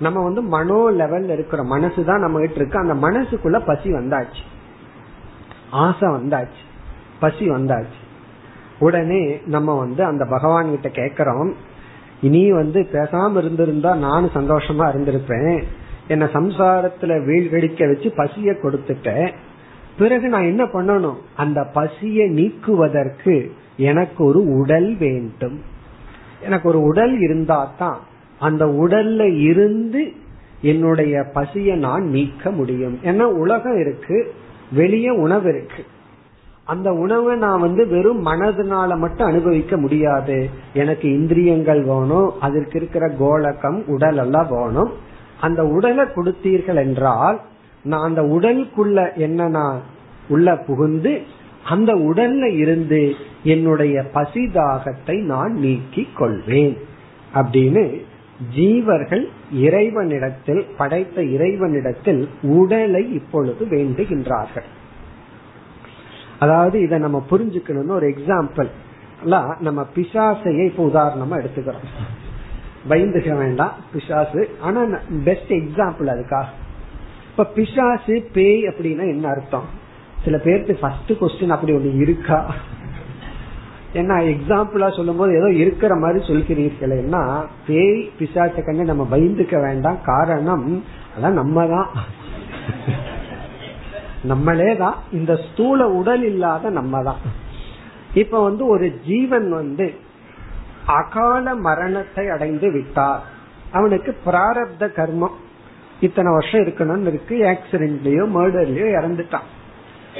நம்ம வந்து மனோ லெவல்ல இருக்கிற மனசுதான் நம்ம கிட்ட இருக்கு. அந்த மனசுக்குள்ள பசி வந்தாச்சு. ஆசை வந்தாச்சு. பசி வந்தாச்சு. உடனே நம்ம வந்து அந்த பகவான் கிட்ட கேக்குறோம். இனி வந்து பேசாம இருந்திருந்தா நானும் சந்தோஷமா இருந்திருப்பேன். என்ன சம்சாரத்துல வீழ்கடிக்க வச்சு பசிய கொடுத்துட்டேன். பிறகு நான் என்ன பண்ணணும்? அந்த பசியை நீக்குவதற்கு எனக்கு ஒரு உடல் வேண்டும். எனக்கு ஒரு உடல் இருந்தா தான் அந்த உடல்ல இருந்து என்னுடைய பசியை நான் நீக்க முடியும். ஏன்னா உலகம் இருக்கு வெளியே உணவு இருக்கு. அந்த உணவை நான் வந்து வெறும் மனதுனால மட்டும் அனுபவிக்க முடியாது. எனக்கு இந்திரியங்கள் வேணும் அதற்கு இருக்கிற கோலக்கம் உடல் எல்லாம் வேணும். அந்த உடலை கொடுத்தீர்கள் என்றால் நான் அந்த உடலுக்குள்ள என்ன நான் உள்ள புகுந்து அந்த உடல்ல இருந்து என்னுடைய பசிதாகத்தை நான் நீக்கிக் கொள்வேன். அப்படின்னு ஜீவர்கள் இறைவனிடத்தில் படைத்த இறைவனிடத்தில் உடலை இப்பொழுது வேண்டுகின்றார்கள். அதாவது இதை நம்ம புரிஞ்சுக்கணும்னு ஒரு எக்ஸாம்பிள் நம்ம பிசாசையை இப்ப உதாரணமா எடுத்துக்கிறோம். பயந்துக்க வேண்டாம் பிசாசு. ஆனா பெஸ்ட் எக்ஸாம்பிள் அதுக்காக இப்ப பிசாசு பேய் அப்படின்னா என்ன அர்த்தம்? சில பேருக்கு ஃபர்ஸ்ட் கொஸ்டின் அப்படி ஒண்ணு இருக்கா? ஏன்னா எக்ஸாம்பிளா சொல்லும் போது ஏதோ இருக்கிற மாதிரி சொல்கிறீர்கள்னா பேய் பிசாச்ச கண்டு நம்ம பயந்துக்க வேண்டாம். காரணம் அதான் நம்ம தான் நம்மளே தான் இந்த ஸ்தூல உடல் இல்லாத நம்ம தான் இப்ப வந்து ஒரு ஜீவன் வந்து அகால மரணத்தை அடைந்து விட்டார். அவனுக்கு பிராரப்த கர்மம். இத்தனை வருஷம் இருக்கணும்னு இருக்கு. ஆக்சிடென்ட்லயோ மர்டர்லயோ இறந்துட்டான்.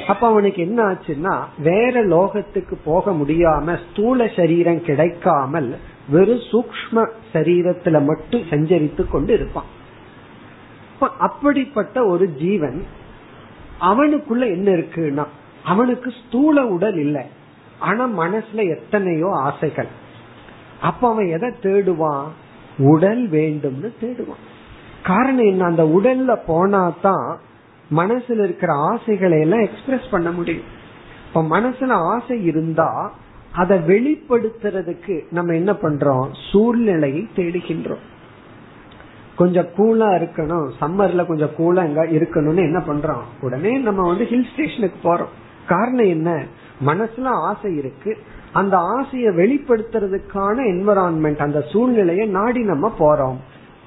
அப்ப அவனுக்கு என்ன ஆச்சுன்னா வேற லோகத்துக்கு போக முடியாம ஸ்தூல சரீரம் கிடைக்காமல் வெறும் சூக்ம சரீரத்துல மட்டும் சஞ்சரித்து கொண்டு இருப்பான். அப்படிப்பட்ட ஒரு ஜீவன் அவனுக்குள்ள என்ன இருக்குன்னா அவனுக்கு ஸ்தூல உடல் இல்லை. ஆனா மனசுல எத்தனையோ ஆசைகள். அப்ப அவன் எதை தேடுவான்? உடல் வேண்டும்னு தேடுவான். காரணம் என்ன? அந்த உடல்ல போனா தான் மனசுல இருக்கிற ஆசைகளை எல்லாம் எக்ஸ்பிரஸ் பண்ண முடியும். இப்ப மனசுல ஆசை இருந்தா அதை வெளிப்படுத்துறதுக்கு நம்ம என்ன பண்றோம்? சூழ்நிலையை தேடுகின்றோம். கொஞ்சம் கூலா இருக்கணும். சம்மர்ல கொஞ்சம் கூலா எங்க இருக்கணும்னு என்ன பண்றோம்? உடனே நம்ம வந்து ஹில் ஸ்டேஷனுக்கு போறோம். காரணம் என்ன? மனசுல ஆசை இருக்கு. அந்த ஆசையை வெளிப்படுத்துறதுக்கான என்வரான்மெண்ட் அந்த சூழ்நிலையை நாடி நம்ம போறோம்.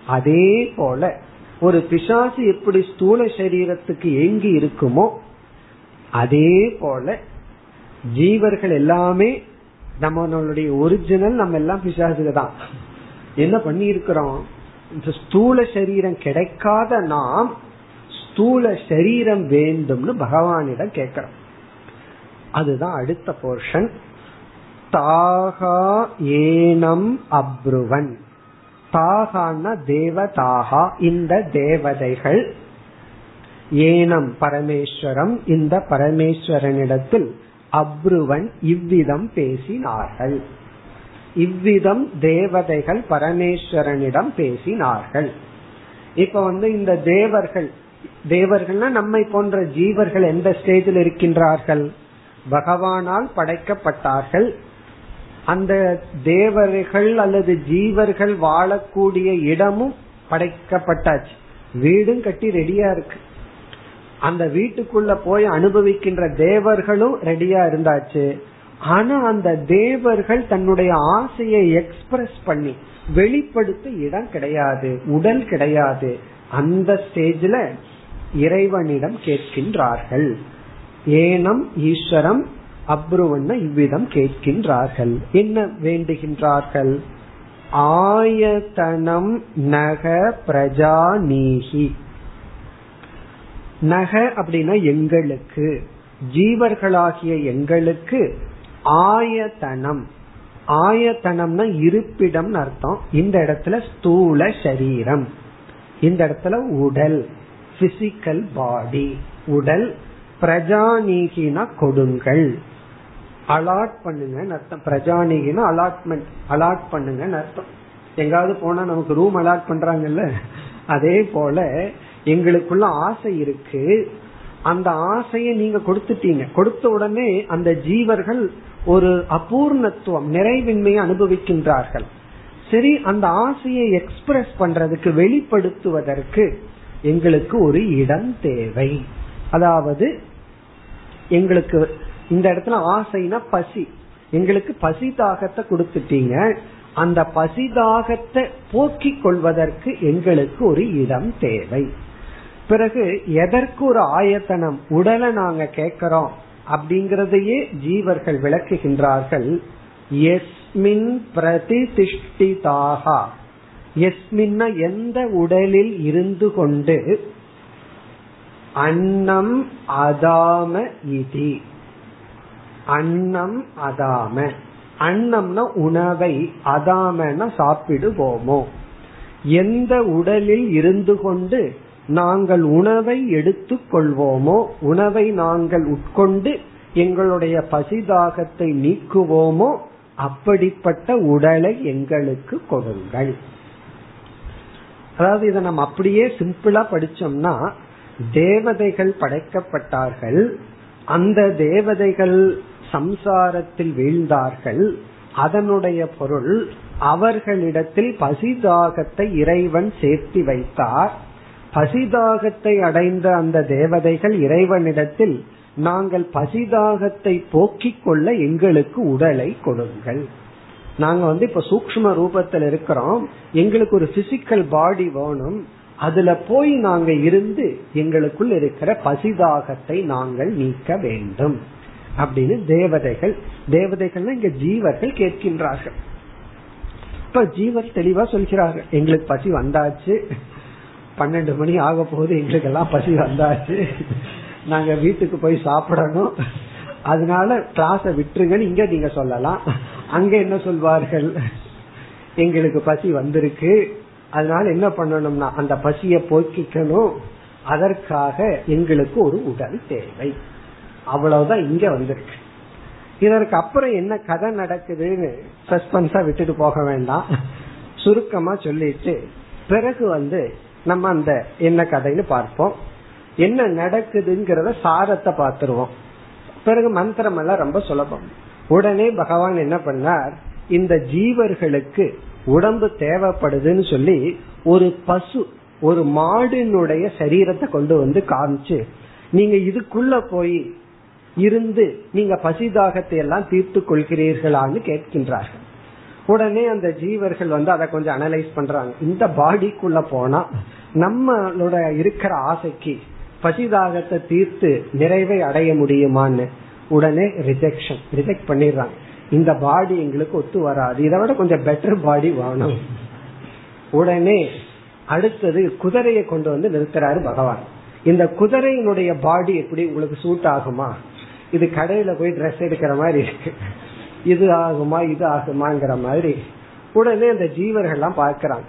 அதே போல ஒரு பிசாசு எப்படி ஸ்தூல சரீரத்துக்கு ஏங்கி இருக்குமோ அதே போல ஜீவர்கள் எல்லாமே நம்மளுடைய ஒரிஜினல் நம்ம எல்லாம் பிசாசுக்கு தான். என்ன பண்ணி இருக்கிறோம் இந்த ஸ்தூல சரீரம் கிடைக்காத நாம் ஸ்தூல சரீரம் வேண்டும்னு பகவானிடம் கேட்கிறோம். அதுதான் அடுத்த போர்ஷன் தாகா ஏனம் அப்ருவன். தாகான தேவதாகா இந்த தேவதைகள். ஏனம் பரமேஸ்வரம் இந்த பரமேஸ்வரனிடத்தில் அப்ருவன் இவ்விதம் பேசினார்கள். இவ்விதம் தேவதைகள் பரமேஸ்வரனிடம் பேசினார்கள். இப்ப வந்து இந்த தேவர்கள் தேவர்கள்னா நம்மை போன்ற ஜீவர்கள் எந்த ஸ்டேஜில் இருக்கின்றார்கள்? பகவானால் படைக்கப்பட்டார்கள். அந்த தேவர்கள் அல்லது ஜீவர்கள் வாழக்கூடிய இடமும் படைக்கப்பட்டாச்சு. வீடும் கட்டி ரெடியா இருக்கு. அந்த வீட்டுக்குள்ள போய் அனுபவிக்கின்ற தேவர்களும் ரெடியா இருந்தாச்சு. ஆனா அந்த தேவர்கள் தன்னுடைய ஆசையை எக்ஸ்பிரஸ் பண்ணி வெளிப்படுத்த இடம் கிடையாது உடல் கிடையாது. அந்த ஸ்டேஜ்ல இறைவனிடம் கேட்கின்றார்கள். ஏனம் ஈஸ்வரம் அப்ருவண்ண இவ்விதம் கேட்கின்றார்கள். என்ன வேண்டுகின்றார்கள்? ஆயத்தனம் நக பிரஜாநீகி. நக அப்படின்னா எங்களுக்கு ஜீவர்களாகிய எங்களுக்கு ஆயத்தனம். ஆயத்தனம்னா இருப்பிடம் அர்த்தம். இந்த இடத்துல ஸ்தூல சரீரம். இந்த இடத்துல உடல் பிசிக்கல் பாடி உடல் பிரஜாநீகினா கொடுங்கள். அலாட் பண்ணுங்க அர்த்தம். பிரஜானிகினா அலாட்மெண்ட் அலாட் பண்ணுங்க அர்த்தம். எங்காவது போனா நமக்கு ரூம் அலாட் பண்றாங்கல்ல? அதே போல எங்களுக்குள்ள ஆசை இருக்கு. அந்த ஆசையை நீங்க கொடுத்துட்டீங்க. கொடுத்த உடனே அந்த ஜீவர்கள் ஒரு அபூர்ணத்துவம் நிறைவின்மையை அனுபவிக்கின்றார்கள். சரி அந்த ஆசையை எக்ஸ்பிரஸ் பண்றதுக்கு வெளிப்படுத்துவதற்கு எங்களுக்கு ஒரு இடம் தேவை. அதாவது எங்களுக்கு இந்த இடத்துல ஆசைனா பசி. எங்களுக்கு பசி தாகத்தை கொடுத்துட்டீங்க. அந்த பசி தாகத்தை போக்கிக் கொள்வதற்கு எங்களுக்கு ஒரு இடம் தேவை. பிறகு எதற்கு ஒரு ஆயத்தனம்? உடலை நாங்க கேட்கிறோம். அப்படிங்கறதையே ஜீவர்கள் விளக்குகின்றார்கள். எஸ்மின் பிரதிதிஷ்டிதாகா. எஸ்மின்ன எந்த உடலில் இருந்து கொண்டு? அன்னம் அதாம இதி. அன்னம் அதாம. அன்னம்னா உணவை அதாமன சாப்பிடுவோமோ. எந்த உடலில் இருந்து கொண்டு நாங்கள் உணவை எடுத்துக் கொள்வோமோ உணவை நாங்கள் உட்கொண்டு எங்களுடைய பசிதாகத்தை நீக்குவோமோ அப்படிப்பட்ட உடலை எங்களுக்கு கொடுங்கள். அதாவது இதை நம்ம அப்படியே சிம்பிளா படிச்சோம்னா தேவதைகள் படைக்கப்பட்டார்கள். அந்த தேவதைகள் சம்சாரத்தில் வீழ்ந்தார்கள். அதனுடைய பொருள் அவர்களிடத்தில் பசிதாகத்தை இறைவன் சேர்த்தி வைத்தார். பசிதாகத்தை அடைந்த அந்த தேவதைகள் இறைவனிடத்தில் நாங்கள் பசிதாகத்தை போக்கிக் கொள்ள எங்களுக்கு உடலை கொடுங்கள். நாங்க வந்து இப்ப சூக்ம ரூபத்தில் இருக்கிறோம். எங்களுக்கு ஒரு பிசிக்கல் பாடி வேணும். அதுல போய் நாங்க இருந்து எங்களுக்குள் இருக்கிற பசிதாகத்தை நாங்கள் நீக்க வேண்டும். அப்படின்னு தேவதைகள் தேவதைகள்னா இங்க ஜீவர்கள் கேட்கின்றார்கள். இப்ப ஜீவர் தெளிவா சொல்கிறார்கள். எங்களுக்கு பசி வந்தாச்சு. பன்னெண்டு மணி ஆக போகுது எங்களுக்கு எல்லாம் பசி வந்தாச்சு. நாங்க வீட்டுக்கு போய் சாப்பிடணும். அதனால கிளாஸ விட்டுருங்கன்னு இங்க நீங்க சொல்லலாம். அங்க என்ன சொல்வார்கள்? எங்களுக்கு பசி வந்திருக்கு. அதனால என்ன பண்ணணும்னா அந்த பசியை போக்கிக்கணும். அதற்காக எங்களுக்கு ஒரு உடல் தேவை. அவ்வளவுதான் இங்க வந்திருக்கு. இதற்கு அப்புறம் என்ன கதை நடக்குதுன்னு சஸ்பென்ஸா விட்டுட்டு போக வேண்டாம். சுருக்கமா சொல்லிட்டு பிறகு வந்து நம்ம அந்த என்ன கதைன்னு பார்ப்போம். என்ன நடக்குதுங்கிறத சாரத்தை பார்த்துருவோம். பிறகு மந்திரம் எல்லாம் ரொம்ப சுலபம். உடனே பகவான் என்ன பண்ணார்? இந்த ஜீவர்களுக்கு உடம்பு தேவைப்படுதுன்னு சொல்லி ஒரு பசு ஒரு மாடினுடைய சரீரத்தை கொண்டு வந்து காமிச்சு நீங்க இதுக்குள்ள போய் இருந்து நீங்க பசிதாகத்தை எல்லாம் தீர்த்து கொள்கிறீர்களான்னு கேட்கின்றார்கள். உடனே அந்த ஜீவர்கள் வந்து அதை கொஞ்சம் அனலைஸ் பண்றாங்க. இந்த பாடிக்குள்ள போனா நம்மளோட இருக்கிற ஆசைக்கு பசிதாகத்தை தீர்த்து நிறைவை அடைய முடியுமான்னு உடனே ரிஜெக்ஷன் ரிஜெக்ட் பண்ணிடுறாங்க. இந்த பாடி எங்களுக்கு ஒத்து வராது. இதை விட கொஞ்சம் பெட்டர் பாடி வேணும். உடனே அடுத்தது குதிரையை கொண்டு வந்து நிறுத்துறாரு பகவான். இந்த குதிரையினுடைய பாடி எப்படி உங்களுக்கு சூட் ஆகுமா? இது கடையில போய் ட்ரெஸ் எடுக்கிற மாதிரி இருக்கு. இது ஆகுமா இது ஆகுமாங்கிற மாதிரி. உடனே அந்த ஜீவர்கள் எல்லாம் பார்க்கிறாங்க.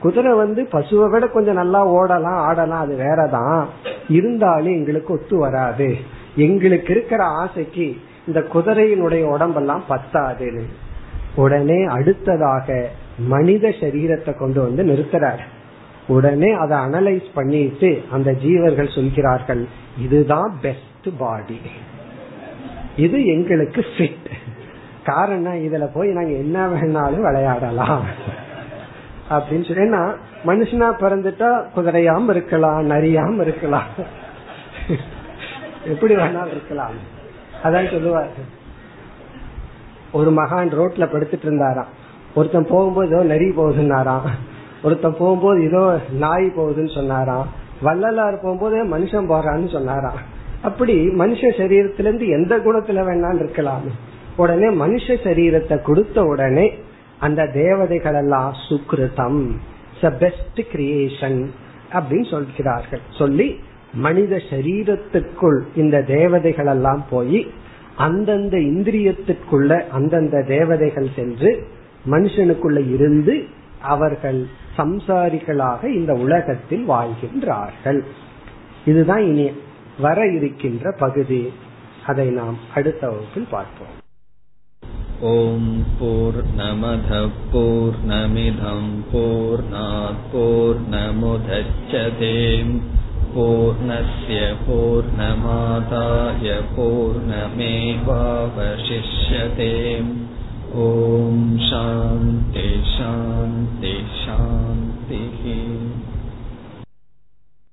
குதிரை வந்து பசுவை விட கொஞ்சம் நல்லா ஓடலாம் ஆடலாம் அது வேறதான். இருந்தாலும் எங்களுக்கு ஒத்து வராது. எங்களுக்கு இருக்கிற ஆசைக்கு இந்த குதிரையினுடைய உடம்பெல்லாம் பத்தாதுன்னு. உடனே அடுத்ததாக மனித சரீரத்தை கொண்டு வந்து நிறுத்துறாரு. உடனே அதை அனலைஸ் பண்ணிட்டு அந்த ஜீவர்கள் சொல்கிறார்கள் இதுதான் பெஸ்ட் பாடி இது எங்களுக்கு ஃபிட் காரணம் இதுல போய் நாங்க என்ன வேணாலும் விளையாடலாம். அப்படின்னு சொல்லி ஏன்னா மனுஷனா பிறந்துட்டா குதிரையாம இருக்கலாம் நரியாம இருக்கலாம். எப்படி வேணாலும் இருக்கலாம். அதான் சொல்லுவாரு. ஒரு மகான் ரோட்ல படுத்துட்டு இருந்தாராம். ஒருத்தன் போகும்போது ஏதோ நரி போகுதுன்னாராம். ஒருத்தன் போகும்போது ஏதோ நாய் போகுதுன்னு சொன்னாராம். வள்ளலார் போகும்போது மனுஷன் போறான்னு சொன்னாராம். அப்படி மனுஷ சரீரத்திலிருந்து எந்த குணத்துல வேணாலும் இருக்கலாம். உடனே மனுஷ சரீரத்தை கொடுத்த உடனே அந்த தேவதைகள் எல்லாம் சுக்ருதம் பெஸ்ட் கிரியேஷன் அப்படின்னு சொல்கிறார்கள். சொல்லி மனித சரீரத்துக்குள் இந்த தேவதைகள் எல்லாம் போய் அந்தந்த இந்திரியத்திற்குள்ள அந்தந்த தேவதைகள் சென்று மனுஷனுக்குள்ள இருந்து அவர்கள் சம்சாரிகளாக இந்த உலகத்தில் வாழ்கின்றார்கள். இதுதான் இனி வர இருக்கின்ற பகுதி அதை நாம் அடுத்த வகுப்பில் பார்ப்போம் ஓம் போர் நமத போர் நமிதம் போர் போர் நமுதச்சதேம் पूर्णस्य पूर्णमादाय पूर्णमेवावशिष्यते ॐ शान्ति शान्ति शान्तिः